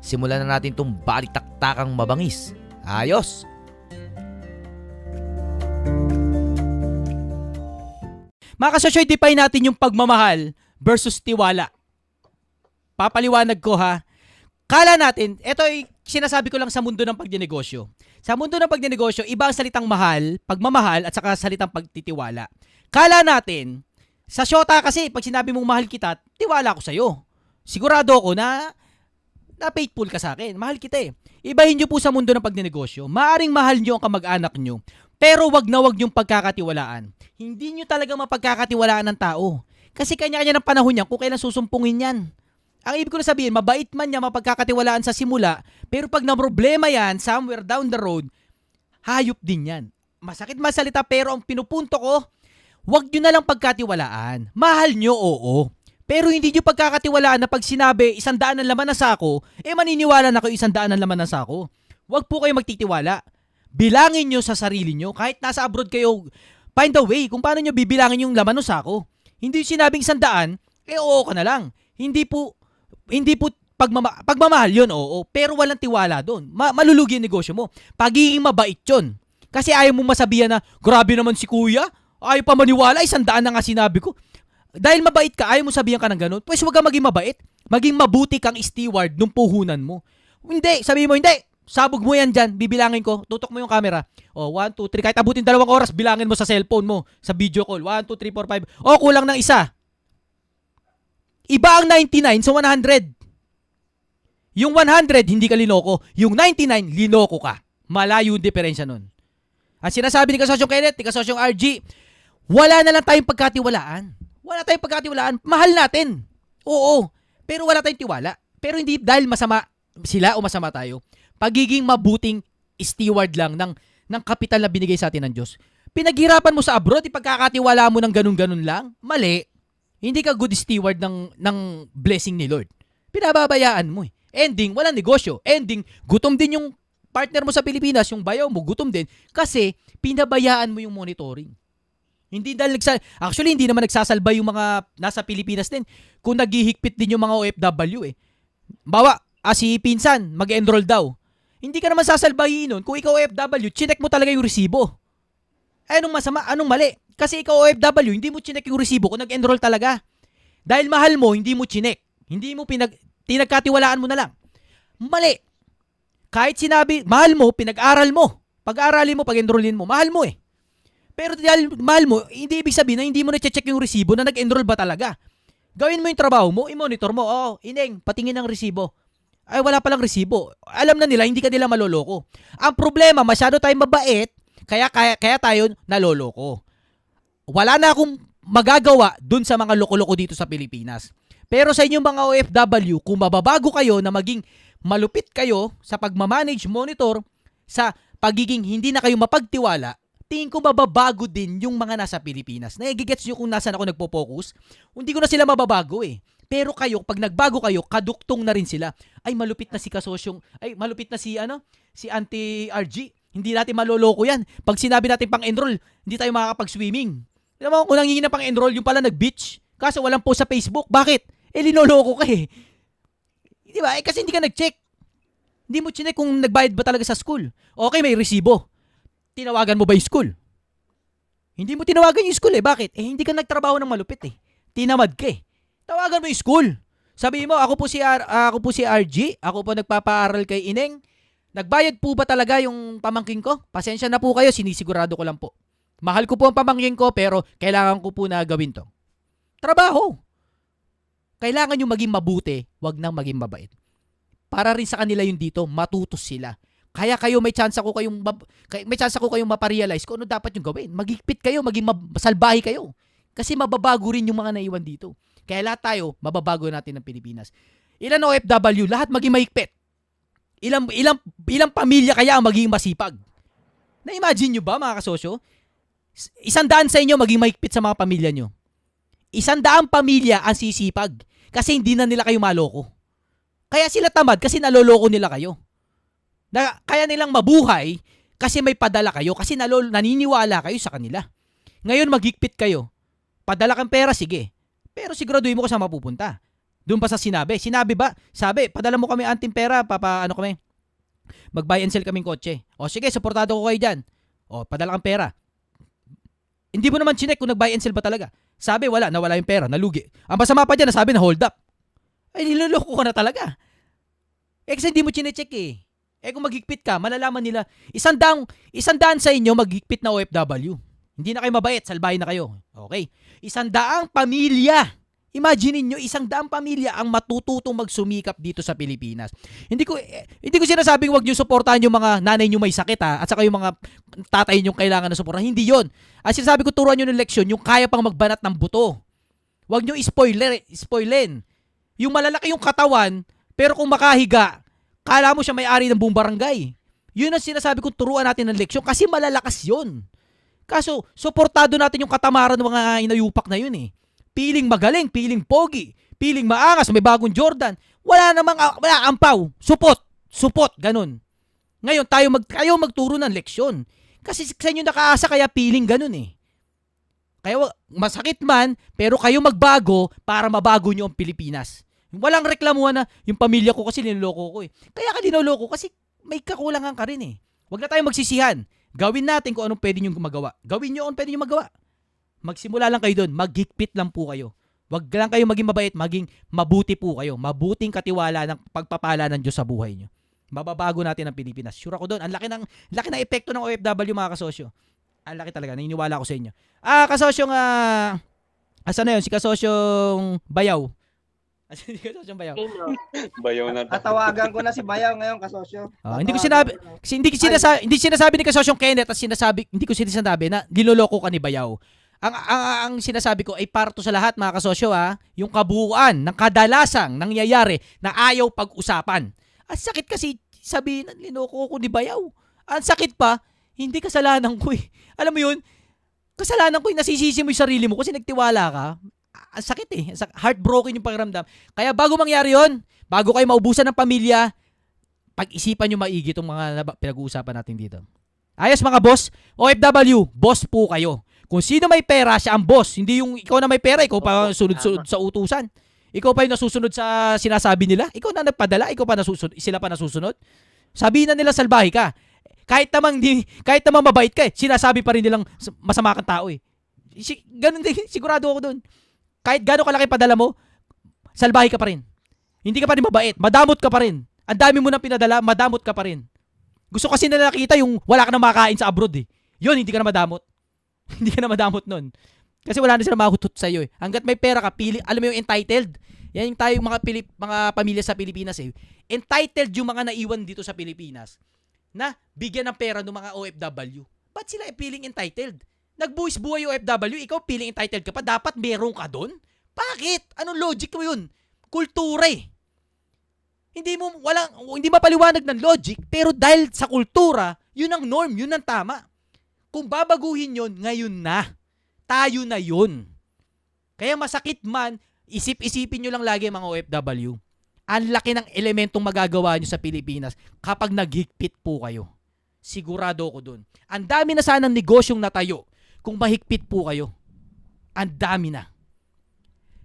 simulan na natin itong balitaktakang mabangis. Ayos! Mga kasosyo, define natin yung pagmamahal versus tiwala. Papaliwanag ko ha. Kala natin, ito ay sinasabi ko lang sa mundo ng pagdinegosyo. Sa mundo ng pagdinegosyo, iba ang salitang mahal, pagmamahal, at saka salitang pagtitiwala. Kala natin, sa syota kasi, pag sinabi mong mahal kita, tiwala ko sa'yo. Sigurado ako na na faithful ka sa akin. Mahal kita eh. Ibahin nyo po sa mundo ng pagdinegosyo. Maaring mahal nyo ang kamag-anak nyo, pero wag na wag yung pagkakatiwalaan. Hindi nyo talaga mapagkakatiwalaan ng tao. Kasi kanya-kanya ng panahon niya kung kailan susumpungin yan. Ang ibig ko na sabihin, mabait man niya mapagkakatiwalaan sa simula, pero pag na problema yan, somewhere down the road, hayop din yan. Masakit masalita pero ang pinupunto ko, wag nyo na lang pagkatiwalaan. Mahal nyo, oo. Pero hindi nyo pagkakatiwalaan na pag sinabi isang daan ng laman ng sako, eh maniniwala na kayo isang daan ng laman ng sako. Huwag po kayo magtitiwala. Bilangin nyo sa sarili nyo. Kahit nasa abroad kayo, find a way kung paano nyo bibilangin yung laman ng sako. Hindi sinabing isang daan, eh oo ka na lang. Hindi po, hindi po pagmama, pagmamahal yun, oo. Pero walang tiwala doon. Ma- malulugi yung negosyo mo. Pagiging mabait yun. Kasi ayaw mo masabihan na, grabe naman si kuya. Ayaw pa maniwala, isang daan na nga sinabi ko. Dahil mabait ka, ayaw mo sabihan ka ng ganun, pues huwag ka maging mabait. Maging mabuti kang steward ng puhunan mo. Hindi, sabihin mo, hindi. Sabog mo yan dyan, bibilangin ko, tutok mo yung camera. O, 1, 2, 3, kahit abutin dalawang oras, bilangin mo sa cellphone mo, sa video call. 1, 2, 3, 4, 5. O, kulang ng isa. Iba ang 99 sa 100. Yung 100, hindi ka linoko. Yung 99, linoko ka. Malayo yung diferensya nun. Ang sinasabi ni Kasosyong Kenneth, ni Kasosyong RG, wala na lang tayong pagkatiwalaan. Wala tayong pagkatiwalaan. Mahal natin. Oo. Pero wala tayong tiwala. Pero hindi dahil masama sila o masama tayo. Pagiging mabuting steward lang ng, ng kapital na binigay sa atin ng Diyos. Pinaghirapan mo sa abroad, ipagkakatiwala mo ng ganun-ganun lang. Mali. Hindi ka good steward ng, ng blessing ni Lord. Pinababayaan mo eh. Ending, walang negosyo. Ending, gutom din yung partner mo sa Pilipinas, yung bayaw mo, gutom din. Kasi, pinabayaan mo yung monitoring. Hindi dahil nagsa- actually hindi naman nagsasalba yung mga nasa Pilipinas din. Kung naghihigpit din yung mga OFW eh. Bawa, ah, si pinsan, mag-enroll daw. Hindi ka naman sasalbahin nun. Kung ikaw OFW, chinek mo talaga yung resibo. Eh, anong masama? Anong mali? Kasi ikaw OFW, hindi mo chinek yung resibo kung nag-enroll talaga. Dahil mahal mo, hindi mo chinek. Hindi mo pinag... Tinagkatiwalaan mo na lang. Mali. Kahit sinabi, mahal mo, pinag-aral mo. Pag-aralin mo, pag-enrollin mo, mahal mo eh. Pero dahil mahal mo, hindi ibig sabihin na hindi mo na-check yung resibo na nag-enroll ba talaga. Gawin mo yung trabaho mo, i-monitor mo. Oh, ineng, patingin ng resibo. Ay, wala palang resibo. Alam na nila, hindi ka nila maloloko. Ang problema, masyado tayong mabait, kaya, kaya, kaya tayo naloloko. Wala na akong magagawa dun sa mga loko-loko dito sa Pilipinas. Pero sa inyong mga OFW, kung mababago kayo na maging malupit kayo sa pagmamanage, monitor, sa pagiging hindi na kayo mapagtiwala, tingin ko mababago din yung mga nasa Pilipinas. Nagigets nyo kung nasan ako nagpo-focus? Hindi ko na sila mababago eh. Pero kayo, pag nagbago kayo, kaduktong na rin sila. Ay, malupit na si kasosyong, ay, malupit na si, ano, si Auntie RG. Hindi natin maloloko yan. Pag sinabi natin pang-enroll, hindi tayo makakapag-swimming. Alam mo, kung nangingi na pang-enroll, yung pala nag-beach. Kaso walang post sa Facebook. Bakit? Eh, linoloko ka eh. Di ba? Eh, kasi hindi ka nag-check. Hindi mo chinek kung nagbayad ba talaga sa school. Okay, may resibo tinawagan mo ba yung school? Hindi mo tinawagan yung school eh. Bakit? Eh, hindi ka nagtrabaho ng malupit eh. Tinamad ka eh. Tawagan mo yung school. Sabi mo, ako po si, R- uh, ako po si RG. Ako po nagpapaaral kay Ineng. Nagbayad po ba talaga yung pamangking ko? Pasensya na po kayo, sinisigurado ko lang po. Mahal ko po ang pamangking ko pero kailangan ko po na gawin to. Trabaho. Kailangan nyo maging mabuti, wag nang maging mabait. Para rin sa kanila yung dito, matutos sila. Kaya kayo may chance ako kayong may chance ako kayong maparealize kung ano dapat yung gawin. Magigpit kayo, maging masalbahi kayo. Kasi mababago rin yung mga naiwan dito. Kaya lahat tayo, mababago natin ng Pilipinas. Ilan OFW, lahat maging mahigpit. Ilang, ilang, ilang pamilya kaya ang magiging masipag? Na-imagine nyo ba mga kasosyo? Isang daan sa inyo maging mahigpit sa mga pamilya nyo. Isang daang pamilya ang sisipag kasi hindi na nila kayo maloko. Kaya sila tamad kasi naloloko nila kayo. Na, kaya nilang mabuhay kasi may padala kayo kasi nalol, naniniwala kayo sa kanila. Ngayon maghigpit kayo. Padala kang pera, sige. Pero siguraduhin mo kung saan mapupunta. Doon pa sa sinabi. Sinabi ba? Sabi, padala mo kami anting pera, papa, ano kami? Mag-buy and sell kaming kotse. O sige, supportado ko kayo dyan. O, padala kang pera. Hindi mo naman chinek kung nag-buy and sell ba talaga. Sabi, wala, nawala yung pera, nalugi. Ang masama pa dyan, nasabi na hold up. Ay, niloloko ko na talaga. Eh, kasi hindi mo chinecheck eh. Eh, kung maghigpit ka, malalaman nila, isang daan, isang daan sa inyo maghigpit na OFW. Hindi na kayo mabait, salbahin na kayo. Okay. Isang daang pamilya. Imagine niyo isang daang pamilya ang matututong magsumikap dito sa Pilipinas. Hindi ko eh, hindi ko sinasabing wag niyo suportahan yung mga nanay niyo may sakit ha, at saka yung mga tatay niyo kailangan na suportahan. Hindi 'yon. Ang sinasabi ko turuan niyo ng leksyon yung kaya pang magbanat ng buto. Wag niyo spoiler, spoilen. Yung malalaki yung katawan, pero kung makahiga, kala mo siya may-ari ng buong barangay. Yun ang sinasabi kong turuan natin ng leksyon kasi malalakas yun. Kaso, suportado natin yung katamaran ng mga inayupak na yun eh. Piling magaling, piling pogi, piling maangas, may bagong Jordan. Wala namang, ah, wala, ampaw. Supot. Supot, ganun. Ngayon, tayo mag, kayo magturo ng leksyon. Kasi sa inyo nakaasa kaya piling ganun eh. Kaya masakit man, pero kayo magbago para mabago nyo ang Pilipinas. Walang reklamuhan na yung pamilya ko kasi niloloko ko eh. Kaya ka dinoloko kasi may kakulangan ka rin eh. Huwag na tayong magsisihan. Gawin natin kung anong pwede nyo magawa. Gawin nyo kung pwede nyo magawa. Magsimula lang kayo doon. Maghigpit lang po kayo. Huwag lang kayo maging mabait, maging mabuti po kayo. Mabuting katiwala ng pagpapala ng Diyos sa buhay nyo. Mababago natin ang Pilipinas. Sure ako doon. Ang laki ng, laki ng epekto ng OFW mga kasosyo. Ang laki talaga. Naniniwala ako sa inyo. Ah, kasosyong, ah, asa na yun? Si kasosyong Bayaw. Asan si kasosyong Bayaw? Bayaw na Tatawagan ko na si Bayaw ngayon, kasosyo. Ah, hindi ko sinabi, kasi hindi ko sinasabi, hindi sinasabi ni kasosyong Kenneth at sinasabi, hindi ko sinasabi na niloloko ka ni Bayaw. Ang, ang, ang sinasabi ko ay para to sa lahat mga kasosyo ha, yung kabuuan ng kadalasang nangyayari na ayaw pag-usapan. Ang sakit kasi sabihin na linoko ko ni Bayaw. Ang sakit pa, hindi kasalanan ko eh. Alam mo yun, kasalanan ko yung nasisisi mo yung sarili mo kasi nagtiwala ka. Ang sakit eh. Heartbroken yung pakiramdam. Kaya bago mangyari yon, bago kayo maubusan ng pamilya, pag-isipan nyo maigi itong mga pinag-uusapan natin dito. Ayos mga boss, OFW, boss po kayo. Kung sino may pera, siya ang boss. Hindi yung ikaw na may pera, ikaw pa sunod-sunod sa utusan. Ikaw pa yung nasusunod sa sinasabi nila. Ikaw na nagpadala, ikaw pa nasusunod, sila pa nasusunod. Sabihin na nila salbahe ka. Kahit namang di, kahit namang mabait ka, eh, sinasabi pa rin nilang masama kang tao eh. Ganun din, sigurado ako doon. Kahit gano'ng kalaki padala mo, salbahe ka pa rin. Hindi ka pa rin mabait, madamot ka pa rin. Ang dami mo nang pinadala, madamot ka pa rin. Gusto kasi nila nakita yung wala ka na makain sa abroad eh. Yun, hindi ka na madamot. hindi ka na madamot nun. Kasi wala na sila mahutot sa iyo eh. Hanggat may pera ka, pili, alam mo yung entitled. Yan yung tayo mga, Pilip, mga pamilya sa Pilipinas eh. Entitled yung mga naiwan dito sa Pilipinas na bigyan ng pera ng mga OFW. Ba't sila piling entitled? Nagbuwis buhay OFW, ikaw piling entitled ka pa, dapat meron ka doon? Bakit? Anong logic mo yun? Kultura eh. Hindi mo walang hindi mapaliwanag ng logic, pero dahil sa kultura, yun ang norm, yun ang tama. Kung babaguhin yun, ngayon na. Tayo na yun. Kaya masakit man, isip-isipin nyo lang lagi mga OFW. Ang laki ng elementong magagawa nyo sa Pilipinas kapag naghigpit po kayo. Sigurado ako dun. Ang dami na sanang negosyong natayo kung mahigpit po kayo. Ang dami na.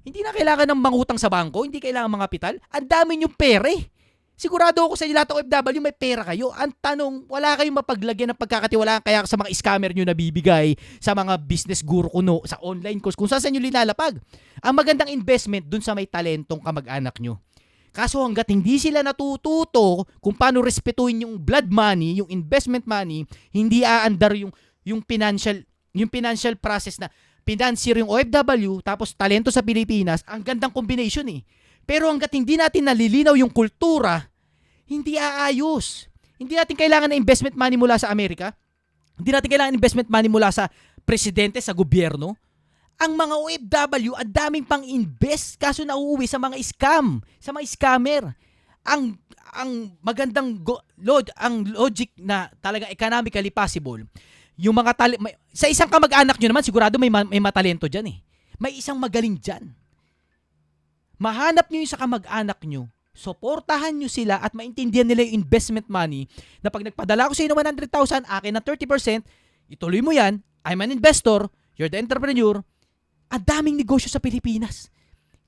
Hindi na kailangan ng mangutang sa bangko, hindi kailangan mga kapital. Ang dami nyo pera. Sigurado ako sa lahat ng OFW may pera kayo. Ang tanong, wala kayong mapaglagyan ng pagkakatiwalaan kaya sa mga scammer nyo nabibigay, sa mga business guru kuno, sa online course, kung saan sa inyo linalapag. Ang magandang investment dun sa may talentong kamag-anak nyo. Kaso hanggat hindi sila natututo kung paano respetuhin yung blood money, yung investment money, hindi aandar yung yung financial yung financial process na financier yung OFW tapos talento sa Pilipinas, ang gandang combination eh. Pero hanggat hindi natin nalilinaw yung kultura, hindi aayos. Hindi natin kailangan ng investment money mula sa Amerika. Hindi natin kailangan investment money mula sa presidente, sa gobyerno. Ang mga OFW, ang daming pang invest kaso nauuwi sa mga scam, sa mga scammer. ang ang magandang go, log, ang logic na talaga economically possible, yung mga tali, may- sa isang kamag-anak nyo naman, sigurado may, ma- may matalento dyan eh. May isang magaling dyan. Mahanap nyo yung sa kamag-anak nyo, suportahan nyo sila at maintindihan nila yung investment money na pag nagpadala ko sa inyo ng 100,000, akin ng 30%, ituloy mo yan, I'm an investor, you're the entrepreneur, ang daming negosyo sa Pilipinas.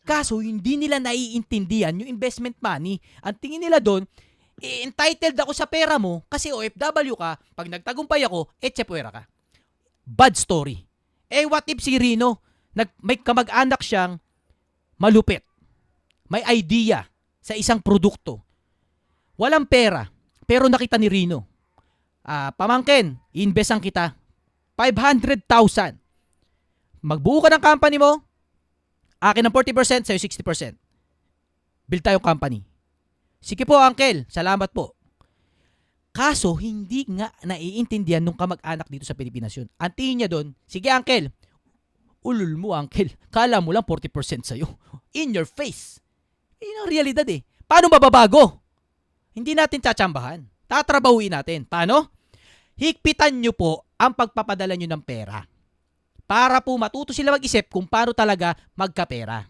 Kaso, hindi nila naiintindihan yung investment money. Ang tingin nila doon, entitled ako sa pera mo kasi OFW ka, pag nagtagumpay ako, etche puwera ka. Bad story. Eh, what if si Rino, nag, may kamag-anak siyang malupit, may idea sa isang produkto, walang pera, pero nakita ni Rino, ah, pamangkin, investan kita, 500,000. Magbuo ka ng company mo, akin ng 40%, sa'yo 60%. Build tayong company. Sige po, uncle. Salamat po. Kaso, hindi nga naiintindihan nung kamag-anak dito sa Pilipinas yun. Ang tingin niya doon, sige uncle, ulul mo uncle, kala mo lang 40% sa'yo. In your face. Yun ang realidad eh. Paano mababago? Hindi natin tsatsambahan. Tatrabahuin natin. Paano? Higpitan nyo po ang pagpapadala nyo ng pera. Para po matuto sila mag-isip kung paano talaga magkapera.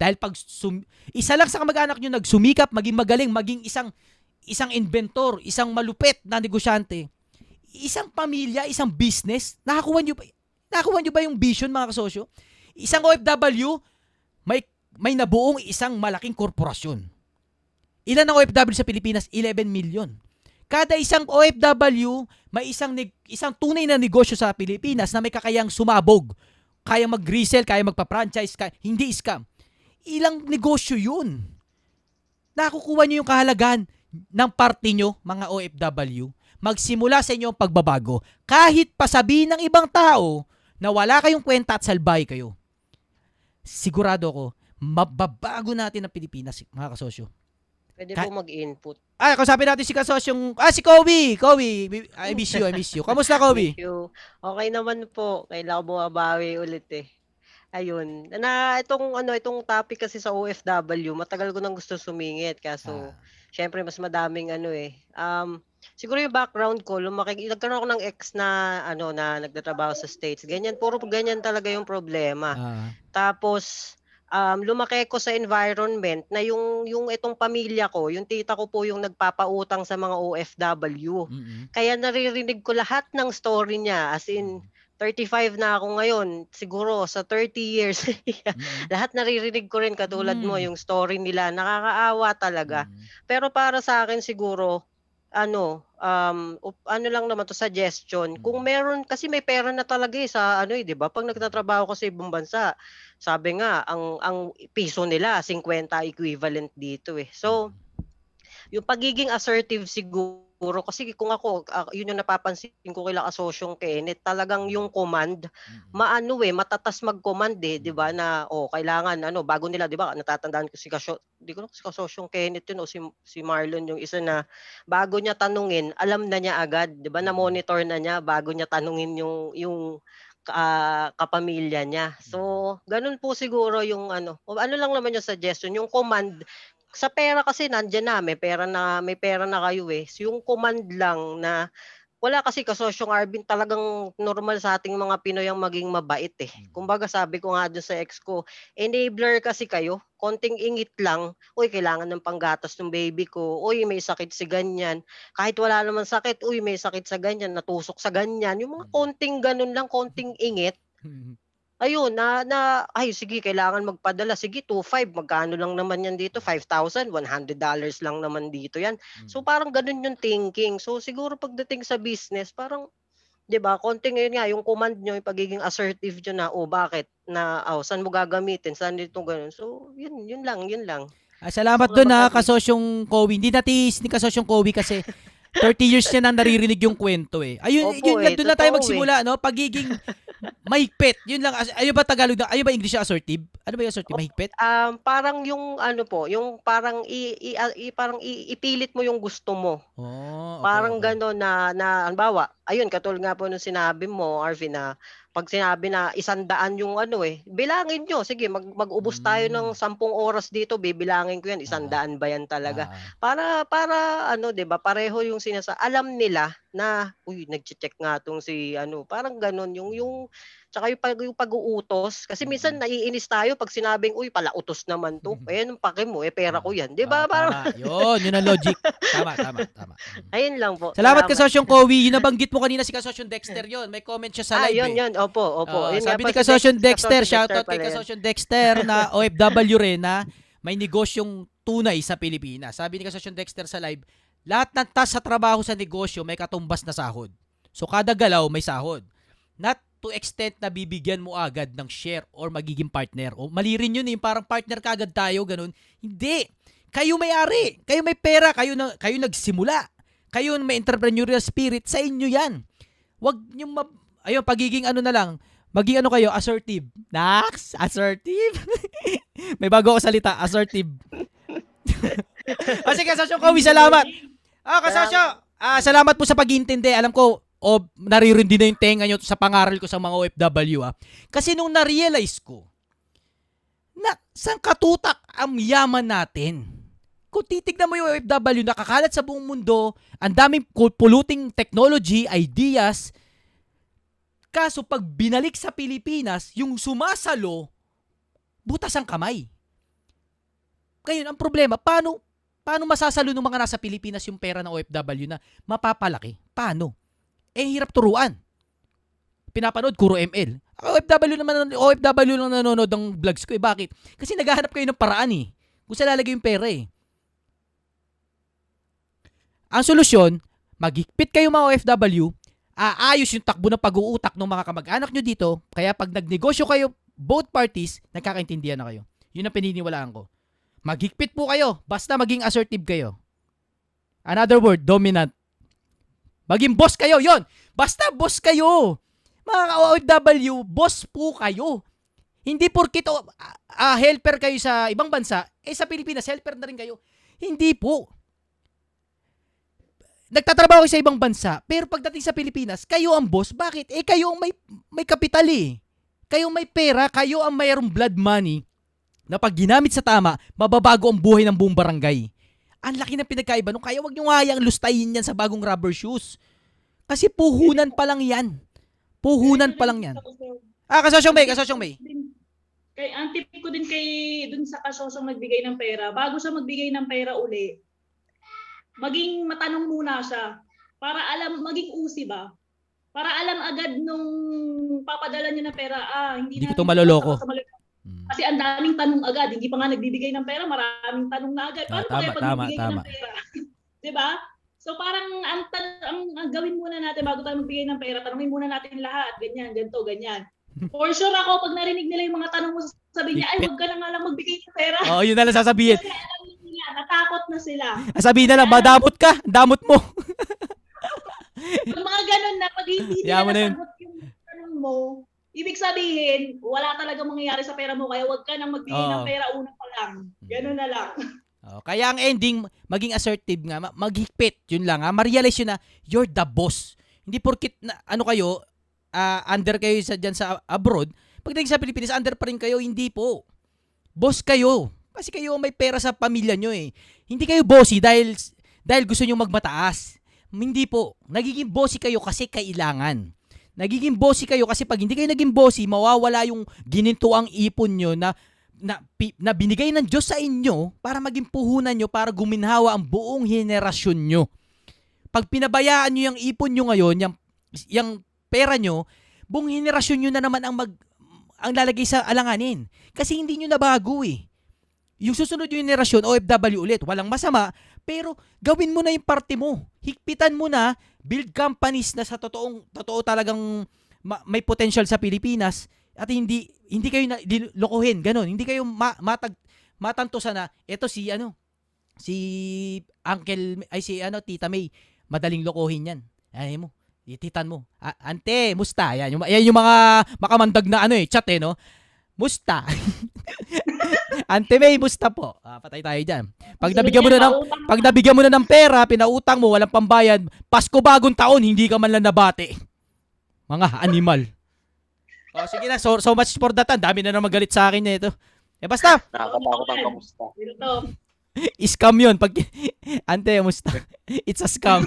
Dahil pag sum- isa lang sa kamag-anak nyo nagsumikap, maging magaling, maging isang isang inventor, isang malupit na negosyante, isang pamilya, isang business, nakakuha nyo ba, nakakuha nyo ba yung vision mga kasosyo? Isang OFW, may, may nabuong isang malaking korporasyon. Ilan ang OFW sa Pilipinas? 11 million. Kada isang OFW, may isang isang tunay na negosyo sa Pilipinas na may kakayang sumabog. Kaya mag-resell, kaya magpa-franchise, kaya, hindi scam. Ilang negosyo yun. Nakukuha nyo yung kahalagan ng parte nyo, mga OFW. Magsimula sa inyo ang pagbabago. Kahit pasabihin ng ibang tao na wala kayong kwenta at salbay kayo. Sigurado ko, mababago natin ang Pilipinas, mga kasosyo. Pwede Ka- po mag-input. Ay, kausapin natin si kasosyong, ah, si Kobe! Kobe! I miss you, I miss you. Kamusta, Kobe? Thank you. Okay naman po. Kailangan bumabawi ulit eh. Ayun. Na itong ano, itong topic kasi sa OFW, matagal ko nang gusto sumingit kaso Ah. syempre mas madaming ano eh. Um siguro yung background ko, lumaki nagkaroon ako ng ex na ano na nagtatrabaho sa States. Ganyan, puro ganyan talaga yung problema. Ah. Tapos um, lumaki ko sa environment na yung yung itong pamilya ko, yung tita ko po yung nagpapautang sa mga OFW. mm-mm. Kaya naririnig ko lahat ng story niya as in 35 na ako ngayon. Siguro sa 30 years Mm-mm. lahat naririnig ko rin katulad mo Mm. yung story nila. Nakakaawa talaga. Mm. Pero para sa akin siguro ano, um, ano lang naman to suggestion. Kung meron kasi may pera na talaga eh sa ano eh, 'di ba? Pag nagtatrabaho ko sa ibang bansa, sabi nga ang ang piso nila 50 equivalent dito eh. So, yung pagiging assertive siguro kasi kung ako ah, yun yung napapansin ko kay kasosyong Kenneth talagang yung command Mm-mm. maano eh matatas mag-command eh 'di ba na oh kailangan ano bago nila 'di ba natatandaan ko si Kasyo di ko si Kasosyong Kenneth yun o si si Marlon yung isa na bago niya tanungin alam na niya agad 'di ba na monitor na niya bago niya tanungin yung yung ah, kapamilya niya. So ganun po siguro yung ano ano lang naman yung suggestion yung command sa pera kasi nandiyan na may pera na may pera na kayo eh. So, yung command lang na wala kasi kasosyong Arvin talagang normal sa ating mga Pinoy ang maging mabait eh. Kumbaga sabi ko nga doon sa ex ko, enabler kasi kayo, konting ingit lang, uy kailangan ng panggatas ng baby ko, uy may sakit si ganyan, kahit wala naman sakit, uy may sakit sa ganyan, natusok sa ganyan, yung mga konting ganun lang, konting ingit, Mm-mm. Ayun, na, na, ay sige, kailangan magpadala, sige, 2.5, magkano lang naman yan dito, 5,000, 100 dollars lang naman dito yan. So parang ganun yung thinking. So siguro pagdating sa business, parang 'di ba? Konting ngayon nga yung command nyo, yung pagiging assertive nyo na, oh bakit na oh, saan mo gagamitin? Saan dito ganun? So, yun yun lang, yun lang. Ah, salamat Wala doon masabi. kasosyong Kobe. Hindi natis ni kasosyong Kobe kasi 30 years niya nang naririnig yung kwento eh. Ayun, Opo yun eh, doon lang tayo totoo magsimula, no? Pagiging mahigpit. Yun lang. Ayun ba Tagalog na? Ayun ba English na assertive? Ano ba yung assertive? Opo. Mahigpit? Um, parang yung ano po, yung parang i, i- i- parang i- ipilit mo yung gusto mo. Oh, okay, Parang okay. gano'n na na halimbawa, ayun katulad nga po nung sinabi mo Arvin na pag sinabi na isandaan yung ano eh, bilangin nyo. Sige, mag, mag-ubos tayo ng Mm. sampung oras dito, bibilangin ko yan, isandaan ba yan talaga? Ah, Para, para ano, ba pareho yung sinasa, alam nila na, uy, nag-check nga tong si ano, parang ganun, yung, yung, tsaka yung, pag, yung pag-uutos. Kasi minsan Mm. naiinis tayo pag sinabing, uy, pala utos naman to. Eh, nung pake mo, eh, pera ko yan. 'Di ba? ah, Parang, tama. Yun, yun ang logic. Tama, tama, tama. Ayun lang po. Salamat ka Sosyong Kowi. Yung nabanggit mo kanina si Kasosyong Dexter yon. May comment siya sa Ah, live. yun, eh. yun. Opo, opo. Oo, Yun sabi ni si Kasosyon Dex- Dexter, Kasosyon shoutout kay yan. Kasosyon Dexter na OFW rin na may negosyong tunay sa Pilipinas. Sabi ni Kasosyon Dexter sa live, lahat ng task sa trabaho sa negosyo may katumbas na sahod. So kada galaw may sahod. Not to extent na bibigyan mo agad ng share or magiging partner. O mali rin yun eh, parang partner ka agad tayo, ganun. Hindi. Kayo may-ari. Kayo may pera. Kayo, na, kayo nagsimula. Kayo may entrepreneurial spirit. Sa inyo yan. Wag nyo ma- ayun, pagiging ano na lang, maging ano kayo, assertive. Nax, assertive. May bago ako salita, assertive. Kasi kasosyo Kowi, salamat. Ah, kasosyo, ah, salamat po sa pag-iintindi. Alam ko, o naririndi na yung tenga nyo sa pangaral ko sa mga OFW ah. Kasi nung na-realize ko, na saan katutak ang yaman natin? Kung titignan mo yung OFW, nakakalat sa buong mundo, ang daming polluting technology, ideas, Kaso pag binalik sa Pilipinas, yung sumasalo, butas ang kamay. Ngayon, ang problema, paano, paano masasalo ng mga nasa Pilipinas yung pera ng OFW na mapapalaki? Paano? Eh, hirap turuan. Pinapanood, Kuro ML. OFW naman, OFW lang nanonood ng vlogs ko. Eh, bakit? Kasi naghahanap kayo ng paraan eh. Kung saan lalagay yung pera eh. Ang solusyon, magigpit kayo mga OFW, aayos yung takbo ng pag-uutak ng mga kamag-anak nyo dito, kaya pag nagnegosyo kayo, both parties, nagkakaintindihan na kayo. Yun ang pininiwalaan ko. Maghigpit po kayo, basta maging assertive kayo. Another word, dominant. Maging boss kayo, yon. Basta boss kayo. Mga OFW, boss po kayo. Hindi porkit ah, ah, helper kayo sa ibang bansa, eh sa Pilipinas, helper na rin kayo. Hindi po nagtatrabaho kayo sa ibang bansa, pero pagdating sa Pilipinas, kayo ang boss. Bakit? Eh, kayo ang may, may kapital eh. Kayo may pera, kayo ang mayroong blood money na pag ginamit sa tama, mababago ang buhay ng buong barangay. Ang laki ng pinagkaiba nung kaya wag nyo nga yung lustayin yan sa bagong rubber shoes. Kasi puhunan pa lang yan. Puhunan pa lang yan. Ah, kasosyong May, kasosyong May. Kay ang tip ko din kay dun sa kasosyong nagbigay ng pera, bago siya magbigay ng pera uli, maging matanong muna siya para alam maging usi ba? Para alam agad nung papadala niya ng pera, ah, hindi, Hindi ko na- to maloloko. sa Hmm. Kasi ang daming tanong agad, hindi pa nga nagbibigay ng pera, maraming tanong na agad. Ah, Paano tama, kaya pag tama, tama. ng pera? 'Di ba? So parang ang, tan- ang, ang gawin muna natin bago tayo magbigay ng pera, tanongin muna natin lahat, ganyan, ganito, ganyan. For sure ako, pag narinig nila yung mga tanong mo, sasabihin niya, ay, wag ka na nga lang magbigay ng pera. Oo, yun na lang sasabihin. Kasi alam nila, natakot na sila. Sabihin na lang, madamot ka, damot mo. Yung mga ganun na, pag hindi Yaman nila nasagot yung tanong mo, ibig sabihin, wala talaga mangyayari sa pera mo, kaya wag ka nang magbigay Oo. ng pera una pa lang. Ganun na lang. Oh, kaya ang ending, maging assertive nga, ma- maghigpit, yun lang ha. Ma-realize yun na, you're the boss. Hindi porkit na, ano kayo, ah, under kayo sa, dyan sa abroad, pagdating sa Pilipinas, under pa rin kayo, hindi po. Boss kayo. Kasi kayo may pera sa pamilya nyo eh. Hindi kayo bossy dahil, dahil gusto nyo magmataas. Hindi po. Nagiging bossy kayo kasi kailangan. Nagiging bossy kayo kasi pag hindi kayo naging bossy, mawawala yung ginintuang ipon nyo na na, pi- na binigay ng Diyos sa inyo para maging puhunan nyo para guminhawa ang buong henerasyon nyo. Pag pinabayaan nyo yung ipon nyo ngayon, yung, yung pera nyo, buong henerasyon nyo na naman ang mag ang lalagay sa alanganin. Kasi hindi nyo nabago eh. Yung susunod yung henerasyon, OFW ulit, walang masama, pero gawin mo na yung parte mo. Higpitan mo na, build companies na sa totoong, totoo talagang ma- may potential sa Pilipinas at hindi hindi kayo na lokohin ganun. Hindi kayo ma, matag matantosan na eto si ano si Uncle ay si ano Tita May. Madaling lokohin yan. Ay mo. Ititan mo. "A- ante musta? Yan yung, yan yung mga makamandag na ano eh chat eh no musta Ante May, musta po? Ah, patay tayo dyan. Pag nabigyan mo na ng, pag nabigyan mo na ng pera, pinautang mo, walang pambayad, Pasko bagong taon, hindi ka man lang nabati. Mga animal. Oh, sige na, so, so much for that. Ang dami na naman galit sa akin nito. Eh basta, Nakakatakot ang kamusta. Ito. scam yun. Pag, ante, musta? It's a scam.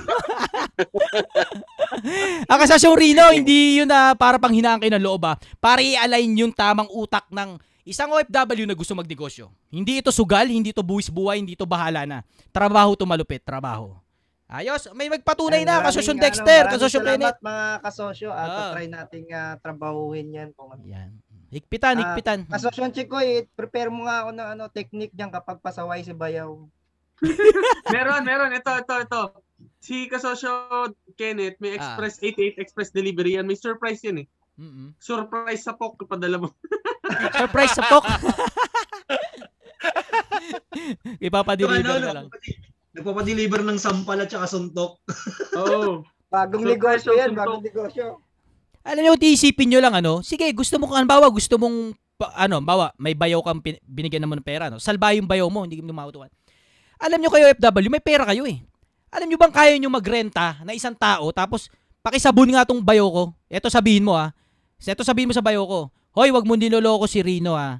Ang kasasyong Rino, hindi yun na para pang hinaan kayo ng loob ah. Para i-align yung tamang utak ng isang OFW na gusto magnegosyo. Hindi ito sugal, hindi ito buwis buhay, hindi ito bahala na. Trabaho to malupit, trabaho. Ayos, may magpatunay na, maraming, kasosyong ano, Dexter, maraming kasosyong salamat, mga kasosyo. At Ah. try nating ah, trabahuhin yan. Kung ano. Yan. Higpitan, Ah, higpitan. Kasosyon Chikoy, prepare mo nga ako ng ano, technique diyan kapag pasaway si Bayaw. meron, meron. Ito, ito, ito. Si Kasosyo Kenneth, may Ah. express, 88 express delivery yan. May surprise yan eh. Mm-mm. Surprise sa POK, ipadala mo. Surprise sa pok. Ipapadeliver Ano, na lang. Nagpapadeliver ng sampal at saka suntok. Oo. Bagong Surprise negosyo yan, bagong negosyo. Alam niyo, tiisipin nyo lang ano, sige, gusto mo kung bawa, gusto mong, ano, bawa, may bayaw kang pin- binigyan naman ng pera, no? Salba yung bayaw mo, hindi mo mautuan. Alam nyo kayo, FW, may pera kayo eh. Alam nyo bang kaya nyo magrenta na isang tao, tapos pakisabon nga tong bayaw ko. Eto sabihin mo ah. Eto sabihin mo sa bayaw ko. Hoy, wag mo niloloko si Rino ah.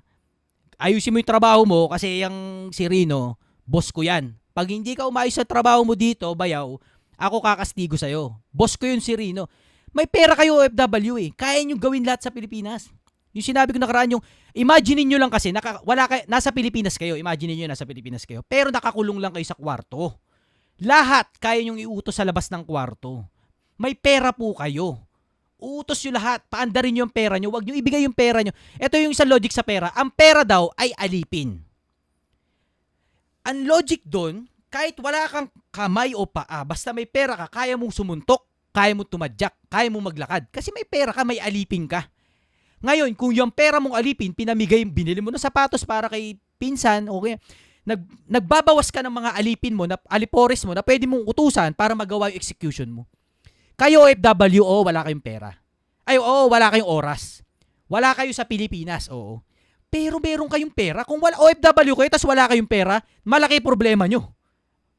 Ayusin mo yung trabaho mo kasi yung si Rino, boss ko yan. Pag hindi ka umayos sa trabaho mo dito, bayaw, ako kakastigo sa'yo. Boss ko yun si Rino. May pera kayo OFW eh. Kaya nyo gawin lahat sa Pilipinas. Yung sinabi ko nakaraan yung, imagine niyo lang kasi, naka, wala kay, nasa Pilipinas kayo, imagine niyo nasa Pilipinas kayo, pero nakakulong lang kayo sa kwarto. Lahat kaya nyong iutos sa labas ng kwarto. May pera po kayo. Uutos nyo lahat. Paandarin nyo yung pera nyo. Huwag nyo ibigay yung pera nyo. Ito yung isang logic sa pera. Ang pera daw ay alipin. Ang logic doon, kahit wala kang kamay o paa, basta may pera ka, kaya mong sumuntok, kaya mong tumadyak, kaya mong maglakad. Kasi may pera ka, may alipin ka. Ngayon, kung yung pera mong alipin, pinamigay, binili mo ng sapatos para kay pinsan, okay, nag, nagbabawas ka ng mga alipin mo, na, alipores mo, na pwede mong utusan para magawa yung execution mo. Kayo OFW, oo, wala kayong pera. Ay, oo, wala kayong oras. Wala kayo sa Pilipinas, oo. Pero meron kayong pera. Kung wala OFW kayo, tas wala kayong pera, malaki problema nyo.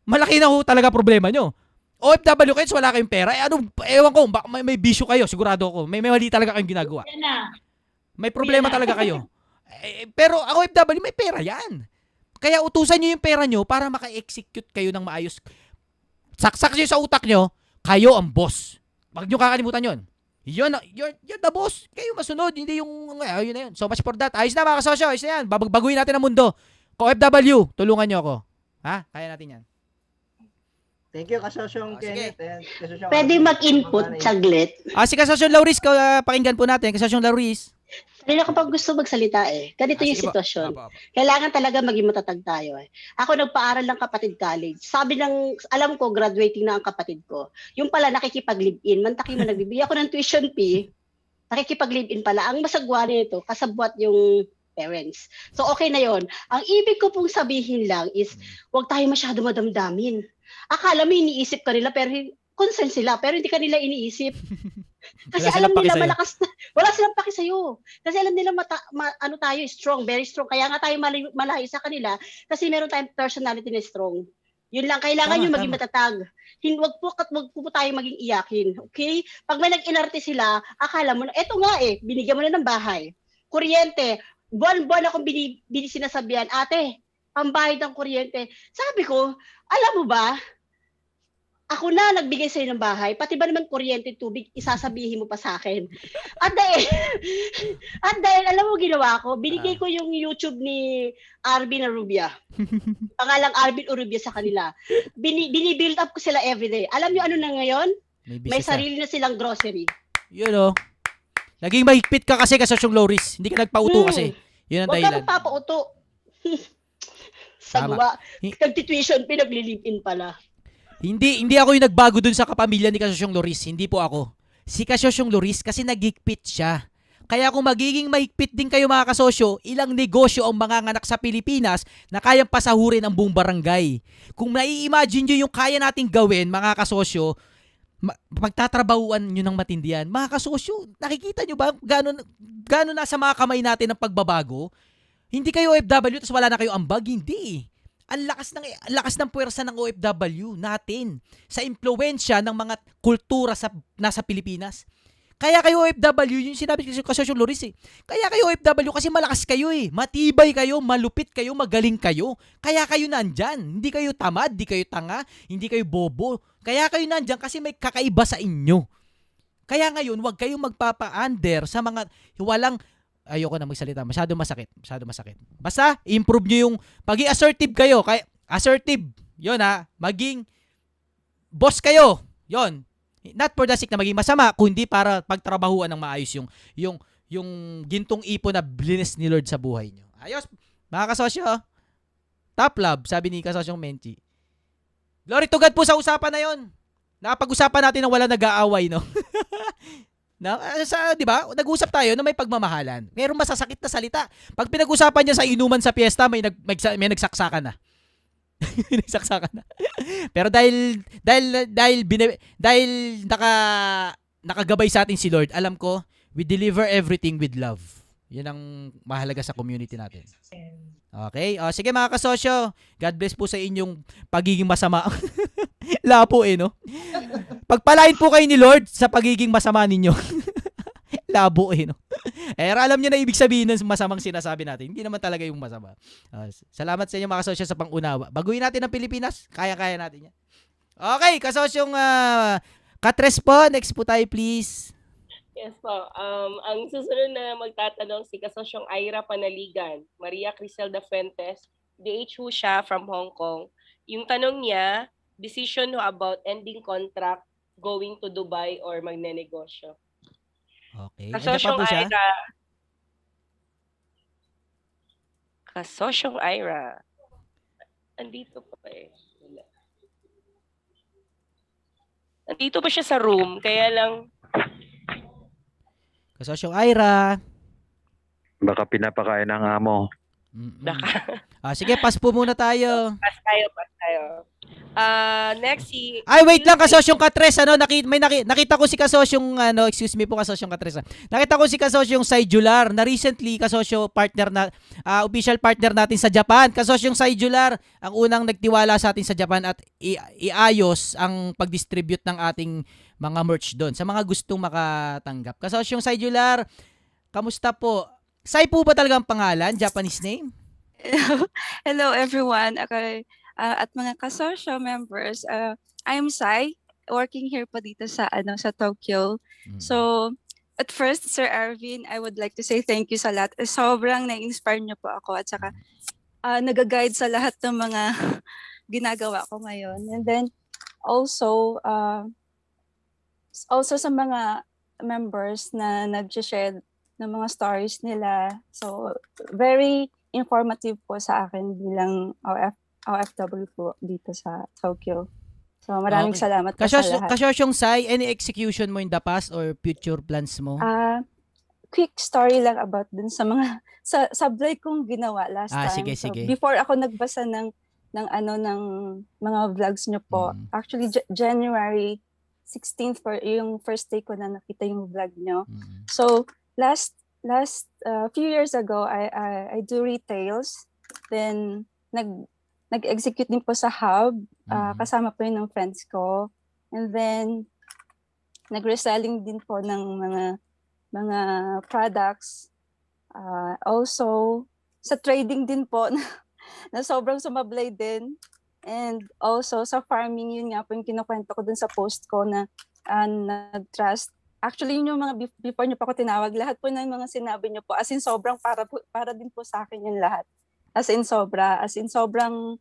Malaki na ho talaga problema nyo. OFW kayo, tas wala kayong pera. Eh, ano, ewan ko, baka may, may bisyo kayo, sigurado ako. May, may mali talaga kayong ginagawa. May problema talaga kayo. Eh, pero ang OFW, may pera yan. Kaya utusan nyo yung pera nyo para maka-execute kayo ng maayos. Saksak nyo sa utak nyo, kayo ang boss. Huwag nyo kakalimutan yon. Yun, you're, you're the boss. Kayo masunod, hindi yung, ay, yun na yun. So much for that. Ayos na mga kasosyo, ayos na yan. Babag- Baguhin natin ang mundo. Kung OFW, tulungan nyo ako. Ha? Kaya natin yan. Thank you, kasosyong Ah, sige. Kenneth. Kasosyong Pwede mag-input saglit. Ah, si Kasosyo Lauris, ka, ah, pakinggan po natin. Kasosyo Lauris. Kanina kapag gusto magsalita eh. Ganito Ah, yung sitwasyon. Apo. Kailangan talaga maging matatag tayo eh. Ako nagpaaral ng kapatid college. Sabi ng, alam ko, graduating na ang kapatid ko. Yung pala nakikipag-live-in. Mantaki mo nagbibigay ako ng tuition fee. Nakikipag-live-in pala. Ang masagwa nito, kasabwat yung parents. So okay na yon. Ang ibig ko pong sabihin lang is, huwag tayo masyado madamdamin. Akala mo iniisip ka nila, pero concern sila, pero hindi ka nila iniisip. Kasi alam nila sa'yo. malakas na, wala silang paki sa'yo. Kasi alam nila mata, ma- ano tayo, strong, very strong. Kaya nga tayo malayo, malayo sa kanila kasi meron tayong personality na strong. Yun lang, kailangan Tama, yung maging tama. matatag. Hin, wag po, kat, wag po, po tayo maging iyakin. Okay? Pag may nag-inarte sila, akala mo na, eto nga eh, binigyan mo na ng bahay. Kuryente, buwan-buwan akong bini, bini sinasabihan, ate, pambayad ng kuryente. Sabi ko, alam mo ba, ako na nagbigay sa'yo ng bahay, pati ba naman kuryente, tubig, isasabihin mo pa sa akin. At dahil, at dahil, alam mo ginawa ko, binigay ko yung YouTube ni Arvin Arubia. Pangalang Arvin Arubia sa kanila. Bini, binibuild up ko sila everyday. Alam niyo ano na ngayon? May, May sarili na silang grocery. Yun oh. Naging mahigpit ka kasi kasosyong Loris. Hindi ka nagpauto Hmm. kasi. Yun ang Huwag ka dahilan. magpapauto. Tama. Sagwa. Hi- Nagtituition, pinaglilipin pala. Hindi hindi ako yung nagbago dun sa kapamilya ni Kasosyong Loris. Hindi po ako. Si Kasosyong Loris kasi nagigpit siya. Kaya kung magiging mahigpit din kayo mga kasosyo, ilang negosyo ang mga nganak sa Pilipinas na kayang pasahurin ang buong barangay. Kung nai-imagine nyo yung kaya nating gawin, mga kasosyo, ma- pagtatrabahuan nyo ng matindihan. Mga kasosyo, nakikita nyo ba gano'n, gano'n nasa mga kamay natin ang pagbabago? Hindi kayo OFW tapos wala na kayo ambag, hindi. Ang lakas ng ang lakas ng puwersa ng OFW natin sa impluwensya ng mga kultura sa nasa Pilipinas. Kaya kayo OFW, yung sinabi ko kasi yung Loris eh. Kaya kayo OFW kasi malakas kayo eh. Matibay kayo, malupit kayo, magaling kayo. Kaya kayo nandyan. Hindi kayo tamad, hindi kayo tanga, hindi kayo bobo. Kaya kayo nandyan kasi may kakaiba sa inyo. Kaya ngayon, huwag kayong magpapa-under sa mga walang ayoko na magsalita. Masyado masakit. Masyado masakit. Basta, improve nyo yung pagiging assertive kayo. Kaya, assertive. Yun ha. Maging boss kayo. Yon. Not for the sake na maging masama, kundi para pagtrabahuan ng maayos yung yung yung gintong ipo na blinis ni Lord sa buhay nyo. Ayos. Mga kasosyo. Top love, sabi ni kasosyong Menchi. Glory to God po sa usapan na yon. Nakapag-usapan natin ng wala nag-aaway, no? na, ah, sa, di ba? Nag-usap tayo na may pagmamahalan. Merong masasakit na salita. Pag pinag-usapan niya sa inuman sa piyesta, may, nag, may, may nagsaksakan na. may nagsaksakan na. Pero dahil dahil dahil bine, dahil naka nakagabay sa atin si Lord, alam ko, we deliver everything with love. Yan ang mahalaga sa community natin. Okay? O, sige mga kasosyo, God bless po sa inyong pagiging masama. Lapo eh, no? Pagpalain po kayo ni Lord sa pagiging masama ninyo. Labo eh, no? Eh, alam niyo na ibig sabihin ng masamang sinasabi natin. Hindi naman talaga yung masama. Ah, salamat sa inyo mga kasosyo sa pangunawa. Baguhin natin ang Pilipinas. Kaya-kaya natin yan. Okay, kasosyong uh, Katres po. Next po tayo, please. Yes po. Um, ang susunod na magtatanong si Kasosyong Ira Panaligan, Maria Criselda Fuentes, DH ho siya from Hong Kong. Yung tanong niya, decision ho about ending contract, going to Dubai or magnenegosyo. Okay. Ano pa Kasosyong po siya? Ira. Kasosyong Ira. Andito pa eh. Wala. Andito pa siya sa room, kaya lang Kasosyong Ira. Baka pinapakain ng amo. Mm-mm. Ah, sige, pass po muna tayo. Pass tayo, pass tayo. Ah, next si Ay, wait lang, kasosyong Katres, ano, nakita, may naki, nakita ko si kasosyong, ano, excuse me po, kasosyong Katres, ah. nakita ko si kasosyong Saijular, na recently, kasosyo partner na, ah, official partner natin sa Japan, kasosyong Saijular, ang unang nagtiwala sa atin sa Japan at i- iayos ang pag-distribute ng ating mga merch doon, sa mga gustong makatanggap. Kasosyong Saijular, kamusta po? Sai po ba talaga ang pangalan, Japanese name? Hello everyone. Ako, ah, at mga kasosyo members, uh, I'm Sai, working here po dito sa ano sa Tokyo. So, at first, Sir Arvin, I would like to say thank you sa lahat. Sobrang na-inspire niyo po ako at saka ah, nag-guide sa lahat ng mga ginagawa ko ngayon. And then also uh, also sa mga members na nag-share ng mga stories nila. So, very informative po sa akin bilang OF, OFW po dito sa Tokyo. So, maraming Okay. salamat po sa Kasosyo, lahat. kasosyong Sai, any execution mo in the past or future plans mo? Ah, quick story lang about dun sa mga sa sablay kong ginawa last Ah, time. sige, So, sige. before ako nagbasa ng ng ano ng mga vlogs niyo po. Mm. Actually Ja- January 16th for yung first day ko na nakita yung vlog niyo. Mm. So, last last uh, few years ago I, I I do retails. Then nag nag-execute din po sa hub ah, Mm. kasama po yun ng friends ko. And then nag-reselling din po ng mga mga products. Ah, also sa trading din po na, na sobrang sumablay din. And also sa farming yun nga po yung kinukwento ko dun sa post ko na ah, nag-trust Actually, yun yung mga bef- before niyo pa ako tinawag, lahat po ng mga sinabi niyo po, as in sobrang para, para din po sa akin yung lahat. As in sobra, as in sobrang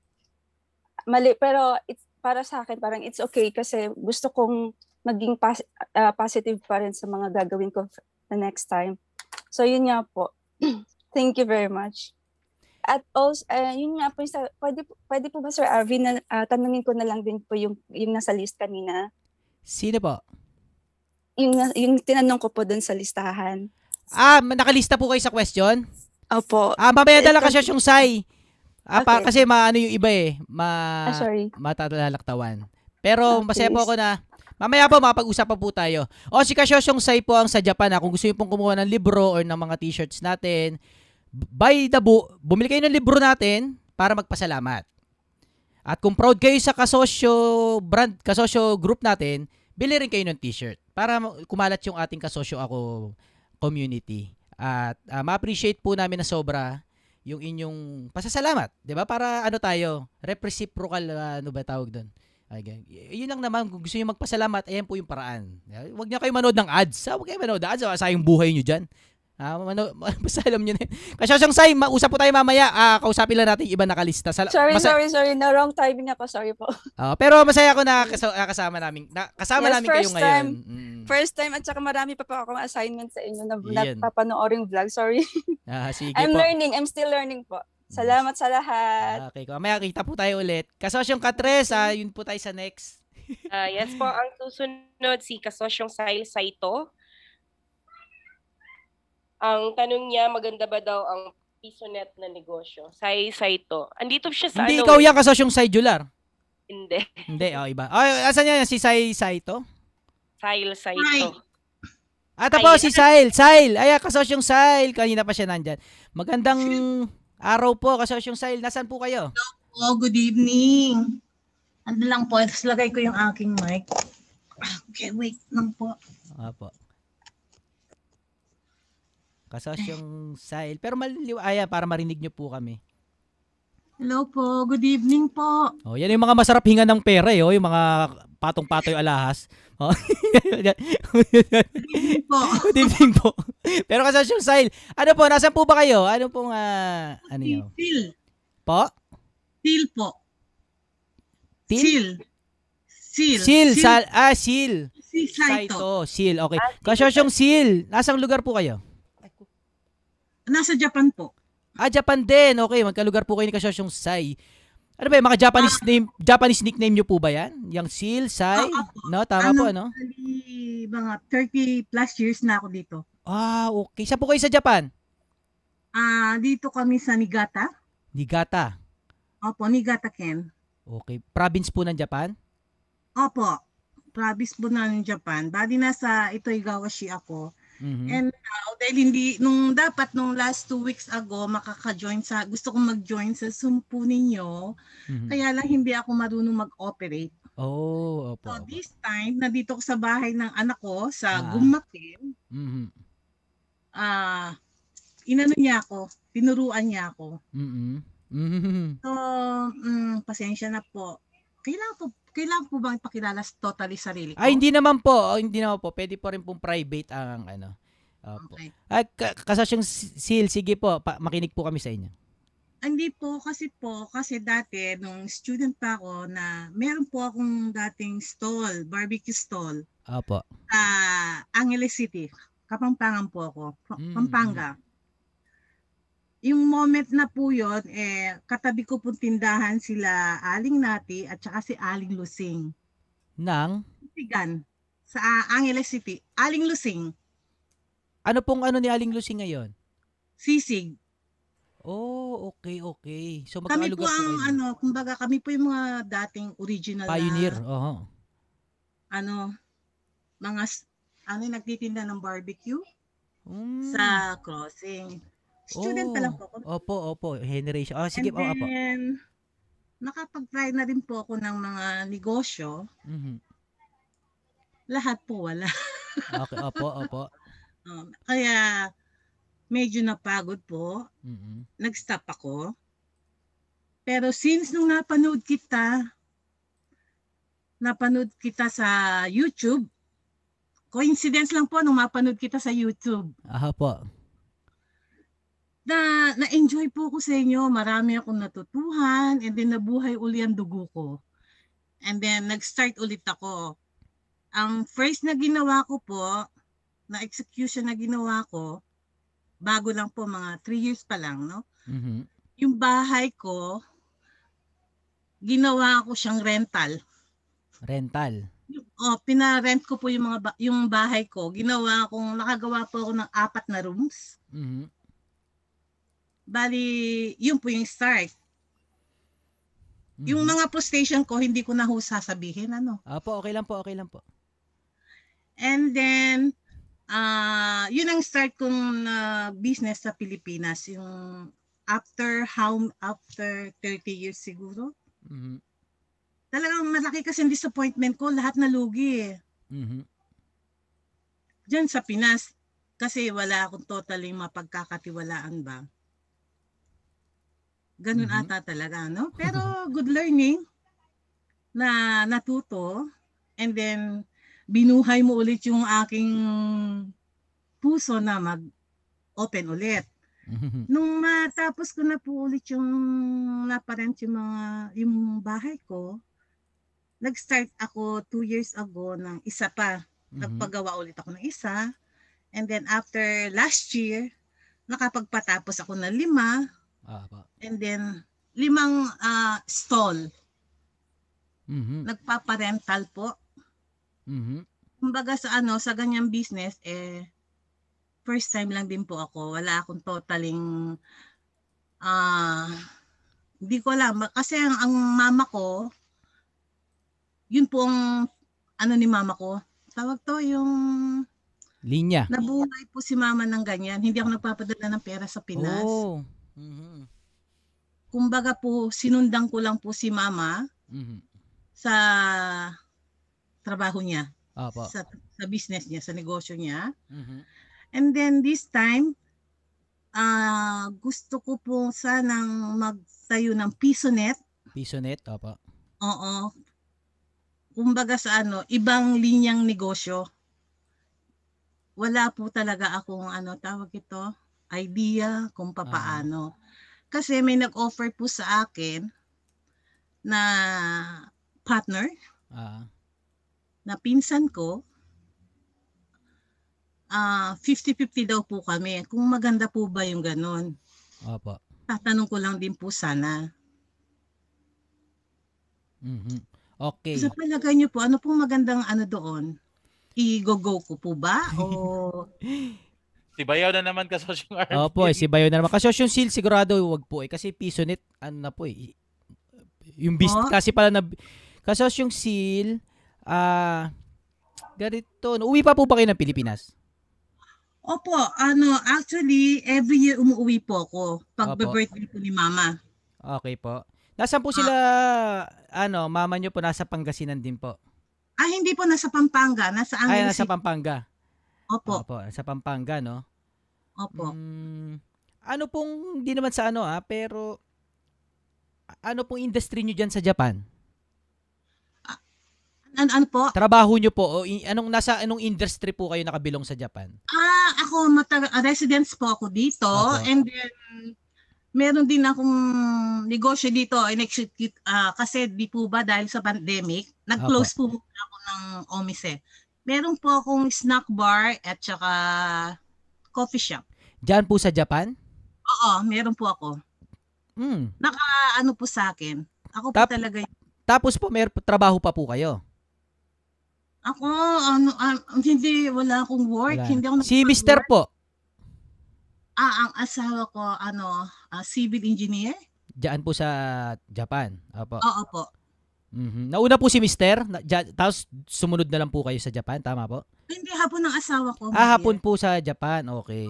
mali. Pero it's, para sa akin, parang it's okay kasi gusto kong maging pas- ah, positive pa rin sa mga gagawin ko the next time. So yun nga po. Thank you very much. At also, uh, yun nga po, sa, pwede, pwede po ba Sir Arvin, na, ah, tanungin ko na lang din po yung, yung nasa list kanina. Sino po? Yung, yung tinanong ko po dun sa listahan. Ah, nakalista po kayo sa question? Opo. Ah, mamaya dala Ito- kasosyong Sai. Ah, pa, Okay. kasi maano yung iba eh, ma Ah, sorry. matalalaktawan. Pero Ah, masaya po ako na mamaya po makapag-usap pa po tayo. O si Kasosyong Sai po ang sa Japan ha. Kung gusto niyo pong kumuha ng libro or ng mga t-shirts natin, by the book, bumili kayo ng libro natin para magpasalamat. At kung proud kayo sa kasosyo brand, kasosyo group natin, bili rin kayo ng t-shirt para ma- kumalat yung ating kasosyo ako community. At ah, ma-appreciate po namin na sobra yung inyong pasasalamat, 'di ba? Para ano tayo, reciprocal ah, ano ba tawag doon? Ay, gan- y- yun lang naman kung gusto niyo magpasalamat, ayan po yung paraan. Huwag niyo kayo manood ng ads. Ah, Huwag kayo manood ng ads, sayang buhay niyo diyan. Ah, mano, basta alam niyo na. yun. Kasi siyang say, mausap po tayo mamaya. Ah, kausapin lang natin yung iba nakalista. Sal- Sorry, masa- sorry, sorry. No, wrong timing ako. Sorry po. Ah, pero masaya ako na kas- ah, kasama namin. Na, kasama Yes, namin kayo first ngayon. time. Mm. First time at saka marami pa po akong assignment sa inyo na Yan. napapanooring vlog. Sorry. Ah, sige I'm po. learning. I'm still learning po. Salamat sa lahat. Okay, mamaya kita po tayo ulit. Kasosyong Katres, ah, yun po tayo sa next. Ah, yes po, ang susunod si Kasosyong Sail Saito. Ang tanong niya, maganda ba daw ang PisoNet na negosyo? Sai Saito. Andito siya sa Hindi ano? ikaw yan, kasosyong Sidular. Hindi. Hindi, oh, iba. Ay, asan yan? Si Sai Saito? Sail Saito. Ah, po, si Sail. Sail. Ay, kasosyong Sail. Kanina pa siya nandyan. Magandang araw po, kasosyong Sail. Nasaan po kayo? Oh, good evening. Ano lang po, tapos lagay ko yung aking mic. Okay, wait lang po. Apo. Kasosyong Sail. Pero maliliw, ayan, para marinig nyo po kami. Hello po, good evening po. Oh, yan yung mga masarap hinga ng pera eh, oh, yung mga patong-patoy alahas. Oh. Good evening po. Pero kasosyong Sail, ano po, nasan po ba kayo? Ano pong, ah, ano yun? Sil. Po? Sil po. Til? Sil. Sil. Sil, sal, ah, Sil. Si Saito. Saito, Sil, okay. Kasosyong Sil, nasang lugar po kayo? Nasa Japan po. Ah, Japan din. Okay, magkalugar po kayo ni Kasosyong Sai. Ano ba, yung mga Japanese name, Japanese nickname nyo po ba yan? Yung Sil, Sai? No, tama po, ano? Mga 30 plus years na ako dito. Ah, okay. Saan po kayo sa Japan? Ah, dito kami sa Niigata. Niigata. Opo, Niigata Ken. Okay. Province po ng Japan? Opo. Province po ng Japan. Bali nasa Itoigawashi ako. Mhm. And now, dahil hindi, nung dapat nung last two weeks ago, makaka-join sa, gusto kong mag-join sa Zoom po ninyo, Mhm. kaya lang hindi ako marunong mag-operate. Oh, opo. So this time, nandito ko sa bahay ng anak ko sa Ah. Gumatin, Mhm. ah, inano niya ako, tinuruan niya ako. Mhm. Mhm. So, mm, pasensya na po. Kailangan po, kailangan po bang ipakilala totally sarili ko? Ay, hindi naman po. Oh, hindi naman po. Pwede po rin pong private ang ano. Opo. Okay. Ay, ka- kasosyong Sil, sige po. Pa- makinig po kami sa inyo. Hindi po kasi po kasi dati nung student pa ako na meron po akong dating stall, barbecue stall Opo. sa Angeles City. Kapampangan po ako, Mm, Pampanga. Yung moment na po yun, eh, katabi ko po tindahan sila Aling Nati at saka si Aling Lusing. Nang? Sigan, sa Angeles City. Aling Lusing, Ano pong ano ni Aling Lucy ngayon? sisig. Oh, okay, okay. So Kami po po, ang kayo. ano, kumbaga kami po yung mga dating original Pioneer. na Oo. ano, mga ano nagtitinda ng barbecue Mm. sa crossing. Student pa lang po ako. Opo, opo. Generation. Oh, sige And po, opo. then, nakapag-try na rin po ako ng mga negosyo. Mhm. Lahat po wala. Okay, opo, opo. Um, kaya, medyo napagod po. Mhm. Nag-stop ako. Pero since nung napanood kita, napanood kita sa YouTube, coincidence lang po nung mapanood kita sa YouTube. Aha po. Na na-enjoy po ko sa inyo. Marami akong natutuhan and then nabuhay uli ang dugo ko. And then nag-start ulit ako. Ang first na ginawa ko po, na execution na ginawa ko, bago lang po, mga 3 years pa lang, no? Mhm. Yung bahay ko, ginawa ko siyang rental. Rental. O, pinarent ko po yung mga ba- yung bahay ko. Ginawa kong nakagawa po ako ng apat na rooms. Mhm. Bali, yun po yung start. Mhm. Yung mga po station ko, hindi ko na ho sasabihin, ano. Opo, okay lang po, okay lang po. And then, ah yun ang start kong na business sa Pilipinas. Yung after how after 30 years siguro. Mhm. Talagang malaki kasi disappointment ko. Lahat nalugi eh. Mhm. Diyan sa Pinas. Kasi wala akong totally mapagkakatiwalaan ba. Ganun Mhm. ata talaga, no? Pero good learning na natuto and then binuhay mo ulit yung aking puso na mag-open ulit. Mhm. Nung matapos ko na po ulit yung naparent yung mga yung bahay ko, nag-start ako two years ago ng isa pa. Mhm. Nagpagawa ulit ako ng isa. And then after last year, nakapagpatapos ako ng lima. Ah, pa. And then limang ah, stall. Mhm. Nagpaparental po. Mhm. Kumbaga sa ano, sa ganyang business, eh, first time lang din po ako. Wala akong totaling, ah, hindi ko alam. Kasi ang, ang mama ko, yun po ang, ano ni mama ko, tawag to yung, Linya. nabuhay po si mama ng ganyan. Hindi ako nagpapadala ng pera sa Pinas. Oh. Mhm. Kumbaga po, sinundan ko lang po si mama Mhm. sa trabaho niya. Apo. Sa, sa business niya, sa negosyo niya. Mhm. And then this time, ah gusto ko po sanang magtayo ng piso net. Piso net, opo. Oo. Kumbaga sa ano, ibang linyang negosyo. Wala po talaga akong ano tawag ito, idea kung papaano. Kasi may nag-offer po sa akin na partner Ah. na pinsan ko, ah 50-50 daw po kami. Kung maganda po ba yung ganon? Opo. Tatanong ko lang din po sana. Mhm. Okay. Sa palagay niyo po, ano pong magandang ano doon? I-go-go ko po ba? O Si Bayaw na naman kasosyong RP. Opo, eh, si Bayo na naman. Kasi yung seal sigurado wag po eh. Kasi piso net, ano na po eh. Yung bis, Oh? kasi pala na, kasi yung seal, ah, ganito, uwi pa po ba kayo ng Pilipinas? Opo, ano, actually, every year umuwi po ako pag Opo. birthday po ni mama. Okay po. Nasaan po sila, ano, mama nyo po, nasa Pangasinan din po. Ah, hindi po nasa Pampanga, nasa Ay, Angeles. nasa City. Pampanga. Opo, Opo, nasa Pampanga, no? opo. Mm, ano pong, hindi naman sa ano ah, pero, ano pong industry nyo dyan sa Japan? Ano, ano po? Trabaho nyo po, o i- anong, nasa anong industry po kayo nakabilong sa Japan? Ah, ako, mata- ah, residence po ako dito. Opo. And then, meron din akong negosyo dito. In-execute, ah, kasi di po ba dahil sa pandemic, nag-close po muna ako ng Omise. Meron po akong snack bar at saka coffee shop. Diyan po sa Japan? Oo, meron po ako. Hmm. Naka ano po sa akin. Ako po Tap- talaga y- Tapos po, may trabaho pa po kayo? Ako, ano, ah, hindi, wala akong work. Wala. Hindi ako Si. Mr. po, Ah, ang asawa ko, ano, ah, civil engineer. diyan po sa Japan. Opo. Oo po. Mhm. Nauna po si Mr. Na, dyan- tapos sumunod na lang po kayo sa Japan, tama po? Hindi, hapon ng asawa ko. Ah, hapon po sa Japan. Okay.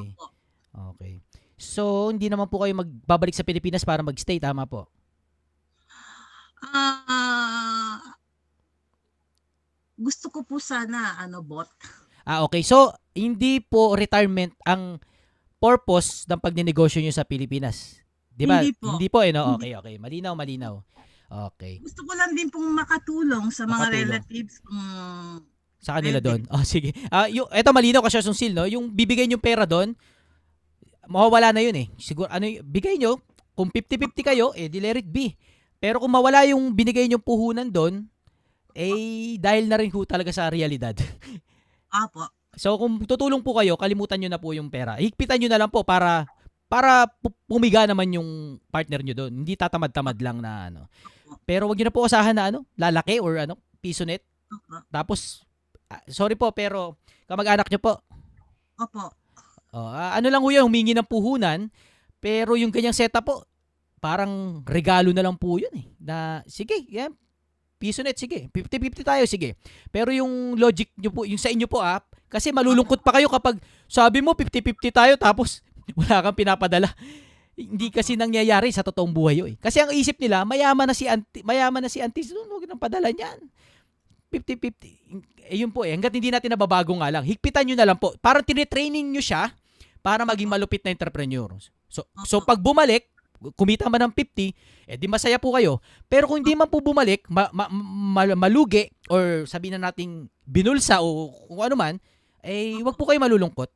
Okay. So, hindi naman po kayo magbabalik sa Pilipinas para magstay, tama po? Ah, gusto ko po sana, ano, bot. Ah, okay. So, hindi po retirement ang purpose ng pagnenegosyo nyo sa Pilipinas. Di ba? Hindi po. eh, no? Okay, okay. Malinaw, malinaw. Okay. Gusto ko lang din pong makatulong sa mga Makatulong. relatives kung Sa kanila doon. Oh, sige. Ah, yung eto malinaw kasi yung seal, no? Yung bibigay niyo pera doon, mawawala na yun eh. Siguro ano, bigay nyo, kung 50-50 kayo, eh di let it be. Pero kung mawala yung binigay niyo puhunan doon, eh dahil na rin ho talaga sa realidad. Apo. So kung tutulong po kayo, kalimutan nyo na po yung pera. Higpitan nyo na lang po para para pu- pumiga naman yung partner nyo doon. Hindi tatamad-tamad lang na ano. Pero wag nyo na po asahan na ano, lalaki or ano, piso net. Tapos, ah, sorry po, pero kamag-anak nyo po. Opo. Oh, ah, ano lang ho yun, humingi ng puhunan. Pero yung ganyang setup po, parang regalo na lang po yun eh. Na, sige, yan, piso net, sige. 50-50 tayo, sige. Pero yung logic nyo po, yung sa inyo po ah, Kasi malulungkot pa kayo kapag sabi mo 50-50 tayo tapos wala kang pinapadala. Hindi kasi nangyayari sa totoong buhay yun. eh. Kasi ang isip nila, mayaman na si auntie, mayaman na si auntie, so huwag nang padala niyan. 50-50. Eh, yun po eh. Hanggat hindi natin nababago nga lang. Higpitan nyo na lang po. Parang tinitraining nyo siya para maging malupit na entrepreneur. So, so pag bumalik, kumita man ng 50, eh di masaya po kayo. Pero kung hindi man po bumalik, ma- ma- ma- malugi, or sabihin na nating binulsa o kung ano man, eh wag po kayo malulungkot.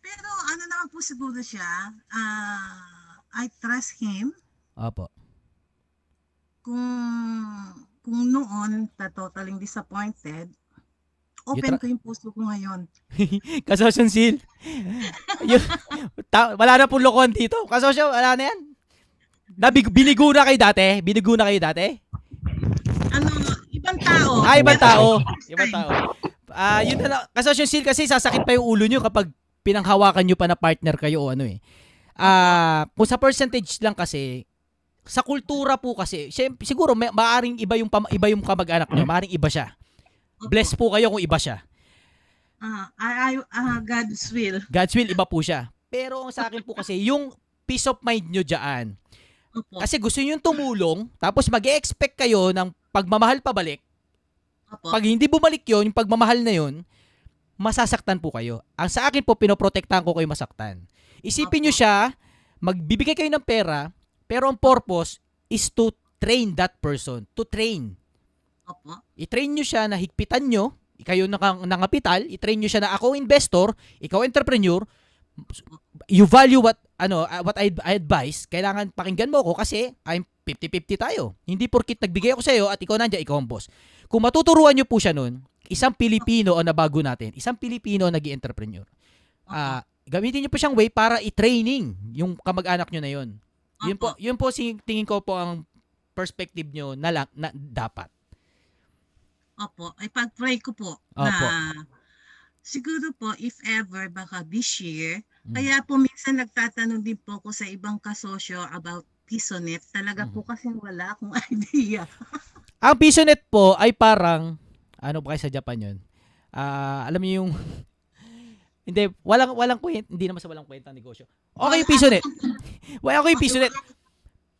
Pero ano naman po siguro siya, ah, I trust him Opo. kung kung noon ta totally disappointed, open ko yung puso ko ngayon. Kasosyon Sil. Ta- wala na pong lokohan dito. Kasosyo, wala na yan. Nabig, binigo na kayo dati? Binigo na kayo dati? Ano, ibang tao. Ah, ibang tao. Ibang tao. Ah, yun na lang. Kasosyo Sil kasi sasakit pa yung ulo nyo kapag pinanghawakan nyo pa na partner kayo o ano eh. Ah, kung sa percentage lang kasi, sa kultura po kasi, siguro may, maaring iba yung iba yung kamag-anak nyo, maaring iba siya. Bless po kayo kung iba siya. Ah, I, I, ah, God's will. God's will, iba po siya. Pero ang sa akin po kasi, yung peace of mind nyo dyan. Kasi gusto nyo tumulong, tapos mag expect kayo ng pagmamahal pabalik. Pag hindi bumalik yon yung pagmamahal na yon masasaktan po kayo. Ang sa akin po, pinoprotektahan ko kayo masaktan. Isipin nyo siya, magbibigay kayo ng pera, pero ang purpose is to train that person. To train. Opo. I-train nyo siya na higpitan nyo, kayo na nangapital, i-train nyo siya na ako investor, ikaw entrepreneur, you value what ano uh, what I, I advise, kailangan pakinggan mo ako kasi I'm 50-50 tayo. Hindi porkit nagbigay ako sa iyo at ikaw nandiyan, ikaw ang boss. Kung matuturuan nyo po siya nun, isang Pilipino ang nabago natin, isang Pilipino naging entrepreneur. Ah, gamitin niyo po siyang way para i-training yung kamag-anak nyo na yon. Yun po, yun po si tingin ko po ang perspective nyo na, lang, na dapat. Opo, ay pag-pray ko po Opo. na siguro po if ever baka this year, Mm. kaya po minsan nagtatanong din po ako sa ibang kasosyo about Pisonet. Talaga Mm. po kasi wala akong idea. Ang PisoNet po ay parang ano ba kayo sa Japan yun? Ah, alam niyo yung hindi walang walang kwenta, hindi naman sa walang kwenta ang negosyo. Okay yung PisoNet. Wala okay yung PisoNet.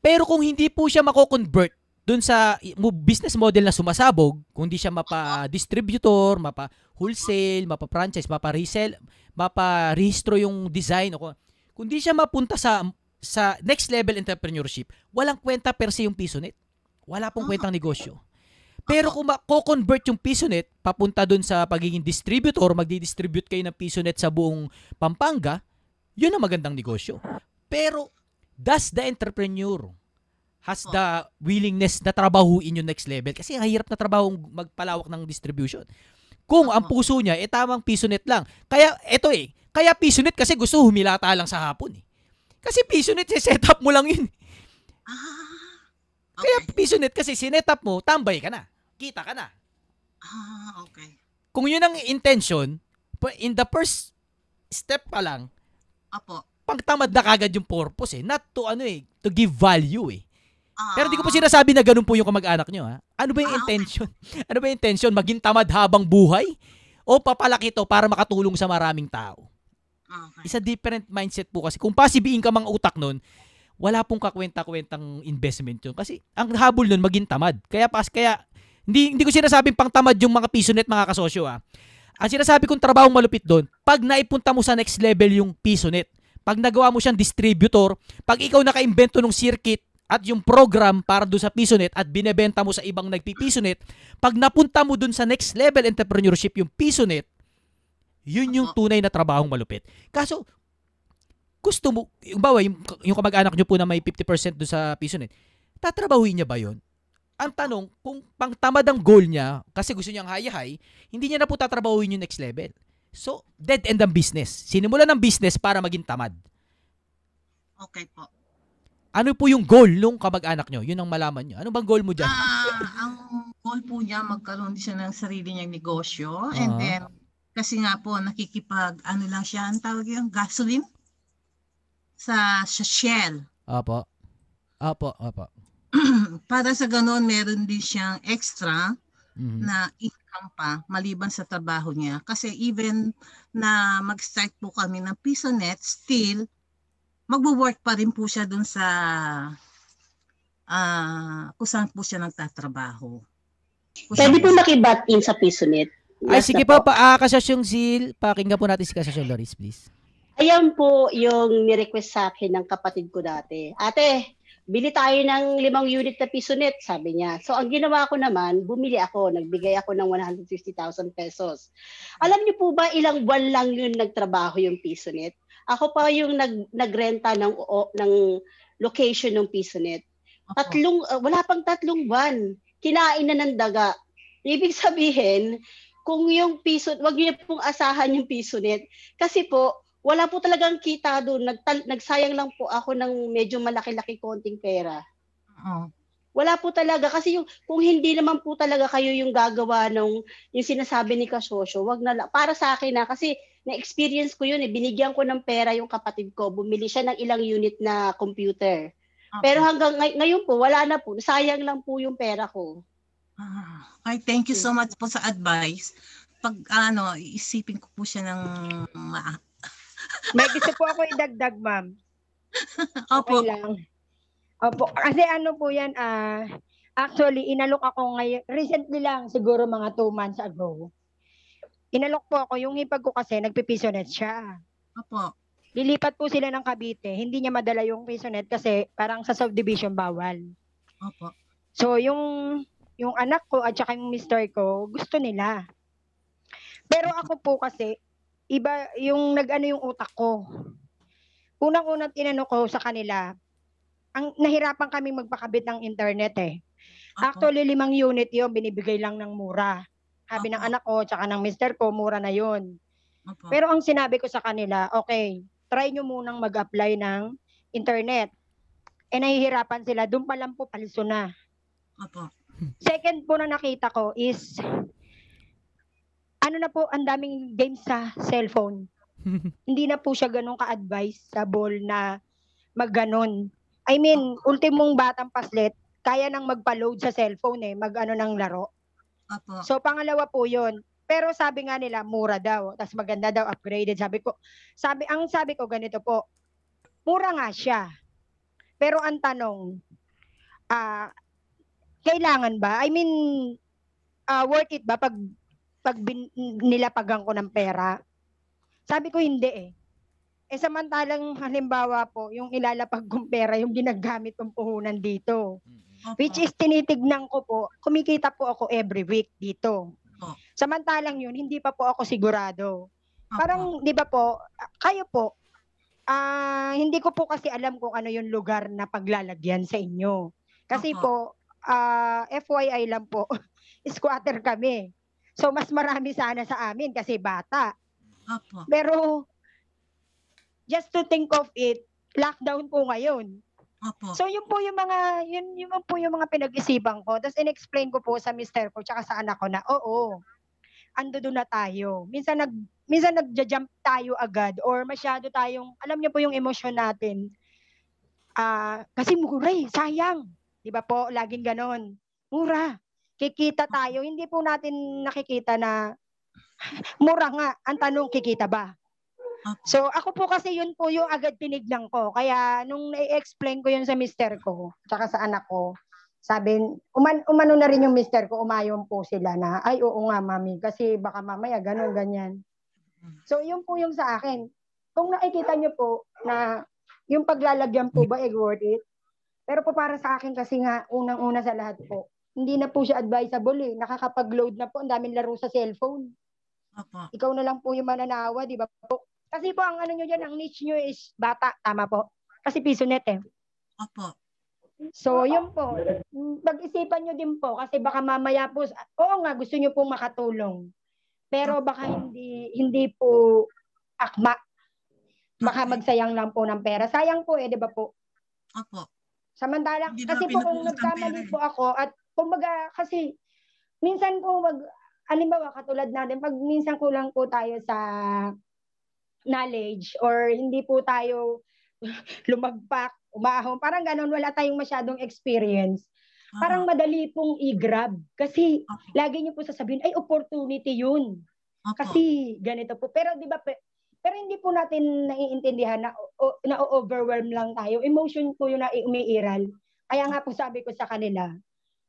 Pero kung hindi po siya mako-convert dun sa business model na sumasabog, kung hindi siya mapa-distributor, mapa-wholesale, mapa-franchise, mapa-resell, mapa-rehistro yung design, o kung, di siya mapunta sa sa next level entrepreneurship, walang kwenta per se yung PisoNet. Wala pong kwentang negosyo. Pero kung mako-convert yung PisoNet papunta dun sa pagiging distributor, magdi-distribute kayo ng PisoNet sa buong Pampanga, yun ang magandang negosyo. Pero does the entrepreneur has the willingness na trabahuin yung next level? Kasi ang hirap na trabaho magpalawak ng distribution. Kung ang puso niya, eh tamang PisoNet lang. Kaya, eto eh, kaya PisoNet kasi gusto humilata lang sa hapon eh. Kasi PisoNet, set up mo lang yun. Kaya PisoNet kasi sinet up mo, tambay ka na. Kita ka na. Ah, okay. Kung yun ang intention, in the first step pa lang, Apo. pagtamad na kagad yung purpose eh. Not to ano eh, to give value eh. Ah. Pero di ko po sinasabi na ganun po yung kamag-anak nyo ha. Ano ba yung intention? ano ba yung intention? Maging tamad habang buhay? O papalaki to para makatulong sa maraming tao? Isa different mindset po kasi. Kung passive income ang utak nun, wala pong kakwenta-kwentang investment yun. Kasi ang habol nun, maging tamad. Kaya pas, kaya, hindi, hindi ko sinasabing pang tamad yung mga pisonet, mga kasosyo ah. Ang sinasabi kong trabaho malupit doon, pag naipunta mo sa next level yung pisonet, pag nagawa mo siyang distributor, pag ikaw naka-invento ng circuit at yung program para doon sa pisonet at binebenta mo sa ibang nagpipisonet, pag napunta mo doon sa next level entrepreneurship yung pisonet, yun yung tunay na trabahong malupit. Kaso, gusto mo, yung bawa, yung, yung kamag-anak nyo po na may 50% doon sa pisonet, tatrabahuin niya ba yun? Ang tanong, kung pang tamad ang goal niya, kasi gusto niyang high-high, hindi niya na po tatrabahuin yung next level. So, dead end ang business. Sinimulan ng business para maging tamad. Okay po. Ano po yung goal nung kamag-anak nyo? Yun ang malaman nyo. Ano bang goal mo dyan? Ah, ang goal po niya magkaroon siya ng sarili niyang negosyo and Ah. then kasi nga po nakikipag ano lang siya, ang tawag yung gasoline sa, sa Shell. Opo. Opo, opo. Para sa ganoon meron din siyang extra Mhm. na income pa maliban sa trabaho niya. Kasi even na mag-start po kami ng PisoNet, still magwo-work pa rin po siya dun sa ah kung saan po siya nagtatrabaho. Kung Pwede po makibat in sa PisoNet. Ay, sige po, pa, ah, kasasyong Sil, pakinggan po natin si kasasyong Loris, please. Ayan po yung ni-request sa akin ng kapatid ko dati. Ate, bili tayo ng limang unit na PisoNet, sabi niya. So, ang ginawa ko naman, bumili ako. Nagbigay ako ng 150,000 pesos. Alam niyo po ba, ilang buwan lang yun nagtrabaho yung PisoNet? Ako pa yung nag, nagrenta ng, o, ng location ng PisoNet. Tatlong, uh, wala pang tatlong buwan. Kinain na ng daga. Ibig sabihin, kung yung piso, wag niyo pong asahan yung PisoNet. Kasi po, wala po talagang kita doon. Nagtal- nagsayang lang po ako ng medyo malaki-laki konting pera. Oo. Wala po talaga kasi yung kung hindi naman po talaga kayo yung gagawa ng yung sinasabi ni Kasosyo, wag na lang. Para sa akin na kasi na-experience ko yun eh. Binigyan ko ng pera yung kapatid ko. Bumili siya ng ilang unit na computer. Pero hanggang ngay- ngayon po, wala na po. Sayang lang po yung pera ko. Ay, thank you so much po sa advice. Pag ano, isipin ko po siya ng ma- May gusto po ako idagdag, ma'am. Opo. Okay lang. Opo. Kasi ano po yan, ah, actually, inalok ako ngayon, recently lang, siguro mga two months ago. Inalok po ako, yung hipag ko kasi, nagpipisonet siya. Opo. Lilipat po sila ng Cavite. Hindi niya madala yung pisonet kasi parang sa subdivision bawal. Opo. So, yung yung anak ko at saka yung mister ko, gusto nila. Pero ako po kasi, iba yung nag-ano yung utak ko. Unang-unang tinano ko sa kanila, ang nahirapan kaming magpakabit ng internet eh. Actually, limang unit yon binibigay lang ng mura. Sabi ng anak ko, tsaka ng mister ko, mura na yon. Pero ang sinabi ko sa kanila, okay, try nyo munang mag-apply ng internet. Eh nahihirapan sila, doon pa lang po palso na. Opo. Second po na nakita ko is, ano na po, ang daming games sa cellphone. Hindi na po siya ganun ka-advisable na magganon. I mean, ultimong batang paslet, kaya nang magpa-load sa cellphone eh, mag-ano ng laro. Opo. So pangalawa po 'yon. Pero sabi nga nila mura daw, tapos maganda daw upgraded. Sabi ko, sabi ang sabi ko ganito po. Mura nga siya. Pero ang tanong, ah kailangan ba? I mean, ah, worth it ba pag pag bin, nilapagan ko ng pera? Sabi ko hindi eh. Eh samantalang halimbawa po, yung ilalapag kong pera, yung ginagamit kong puhunan dito. Which is tinitignan ko po, kumikita po ako every week dito. Samantalang yun, hindi pa po ako sigurado. Parang, di ba po, kayo po, ah hindi ko po kasi alam kung ano yung lugar na paglalagyan sa inyo. Kasi po, ah FYI lang po, squatter kami. So, mas marami sana sa amin kasi bata. Opo. Pero, just to think of it, lockdown po ngayon. Opo. So yun po yung mga yun yun po yung mga pinag-isipan ko. Tapos in-explain ko po sa mister ko tsaka sa anak ko na oo. Ando doon na tayo. Minsan nag minsan nagja-jump tayo agad or masyado tayong alam niyo po yung emosyon natin. Ah, kasi mura eh, sayang. 'Di ba po? Laging ganon. Mura. Kikita tayo. Hindi po natin nakikita na mura nga. Ang tanong, kikita ba? So ako po kasi yun po yung agad tinignan ko. Kaya nung na-explain ko yun sa mister ko, tsaka sa anak ko, sabi, uman, umano na rin yung mister ko, umayon po sila na, ay oo nga mami, kasi baka mamaya ganun, ganyan. So yun po yung sa akin. Kung nakikita nyo po na yung paglalagyan po ba eh worth it? Pero po para sa akin kasi nga, unang-una sa lahat po, hindi na po siya advisable eh. Nakakapag-load na po, ang daming laro sa cellphone. Opo. Ikaw na lang po yung mananawa, di ba po? Kasi po, ang ano nyo dyan, ang niche nyo is bata. Tama po. Kasi piso net eh. Opo. So, yun po. Pag-isipan nyo din po. Kasi baka mamaya po, oo nga, gusto nyo pong makatulong. Pero baka hindi hindi po akma. Baka magsayang lang po ng pera. Sayang po eh, di ba po? Opo. Samantalang, kasi po kung nagkamali pera po ako at kumbaga kasi minsan po wag halimbawa katulad natin pag minsan kulang po tayo sa knowledge or hindi po tayo lumagpak, umahon, parang ganun, wala tayong masyadong experience. parang madali pong i-grab. Kasi lagi niyo po sasabihin, ay opportunity yun. Kasi ganito po. Pero di ba, pe- pero hindi po natin naiintindihan na o- na-overwhelm lang tayo. Emotion po yun na umiiral. Kaya nga po sabi ko sa kanila,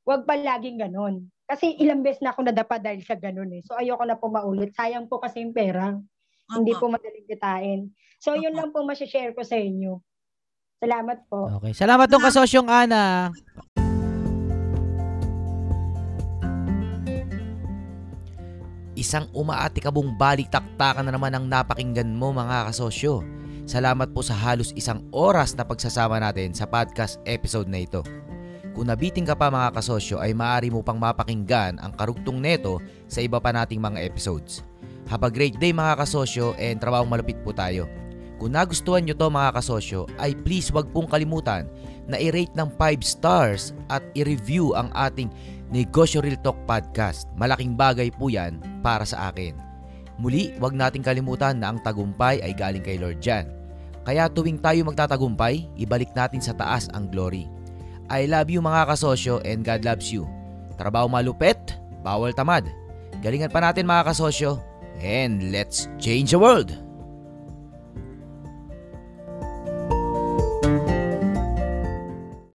wag pa laging ganon. Kasi ilang beses na ako nadapa dahil sa ganon eh. So ayoko na po maulit. Sayang po kasi yung pera. Hindi po madaling kitain. So yun lang po masishare ko sa inyo. Salamat po. Okay. Salamat tong kasosyong Ana. Isang umaatikabong balik-taktakan na naman ang napakinggan mo mga kasosyo. Salamat po sa halos isang oras na pagsasama natin sa podcast episode na ito. Kung nabiting ka pa mga kasosyo ay maaari mo pang mapakinggan ang karugtong neto sa iba pa nating mga episodes. Have a great day mga kasosyo and trabahong malupit po tayo. Kung nagustuhan nyo to mga kasosyo ay please wag pong kalimutan na i-rate ng 5 stars at i-review ang ating Negosyo Real Talk Podcast. Malaking bagay po yan para sa akin. Muli, wag nating kalimutan na ang tagumpay ay galing kay Lord Jan. Kaya tuwing tayo magtatagumpay, ibalik natin sa taas ang glory. I love you mga kasosyo and God loves you. Trabaho malupet, bawal tamad. Galingan pa natin mga kasosyo and let's change the world!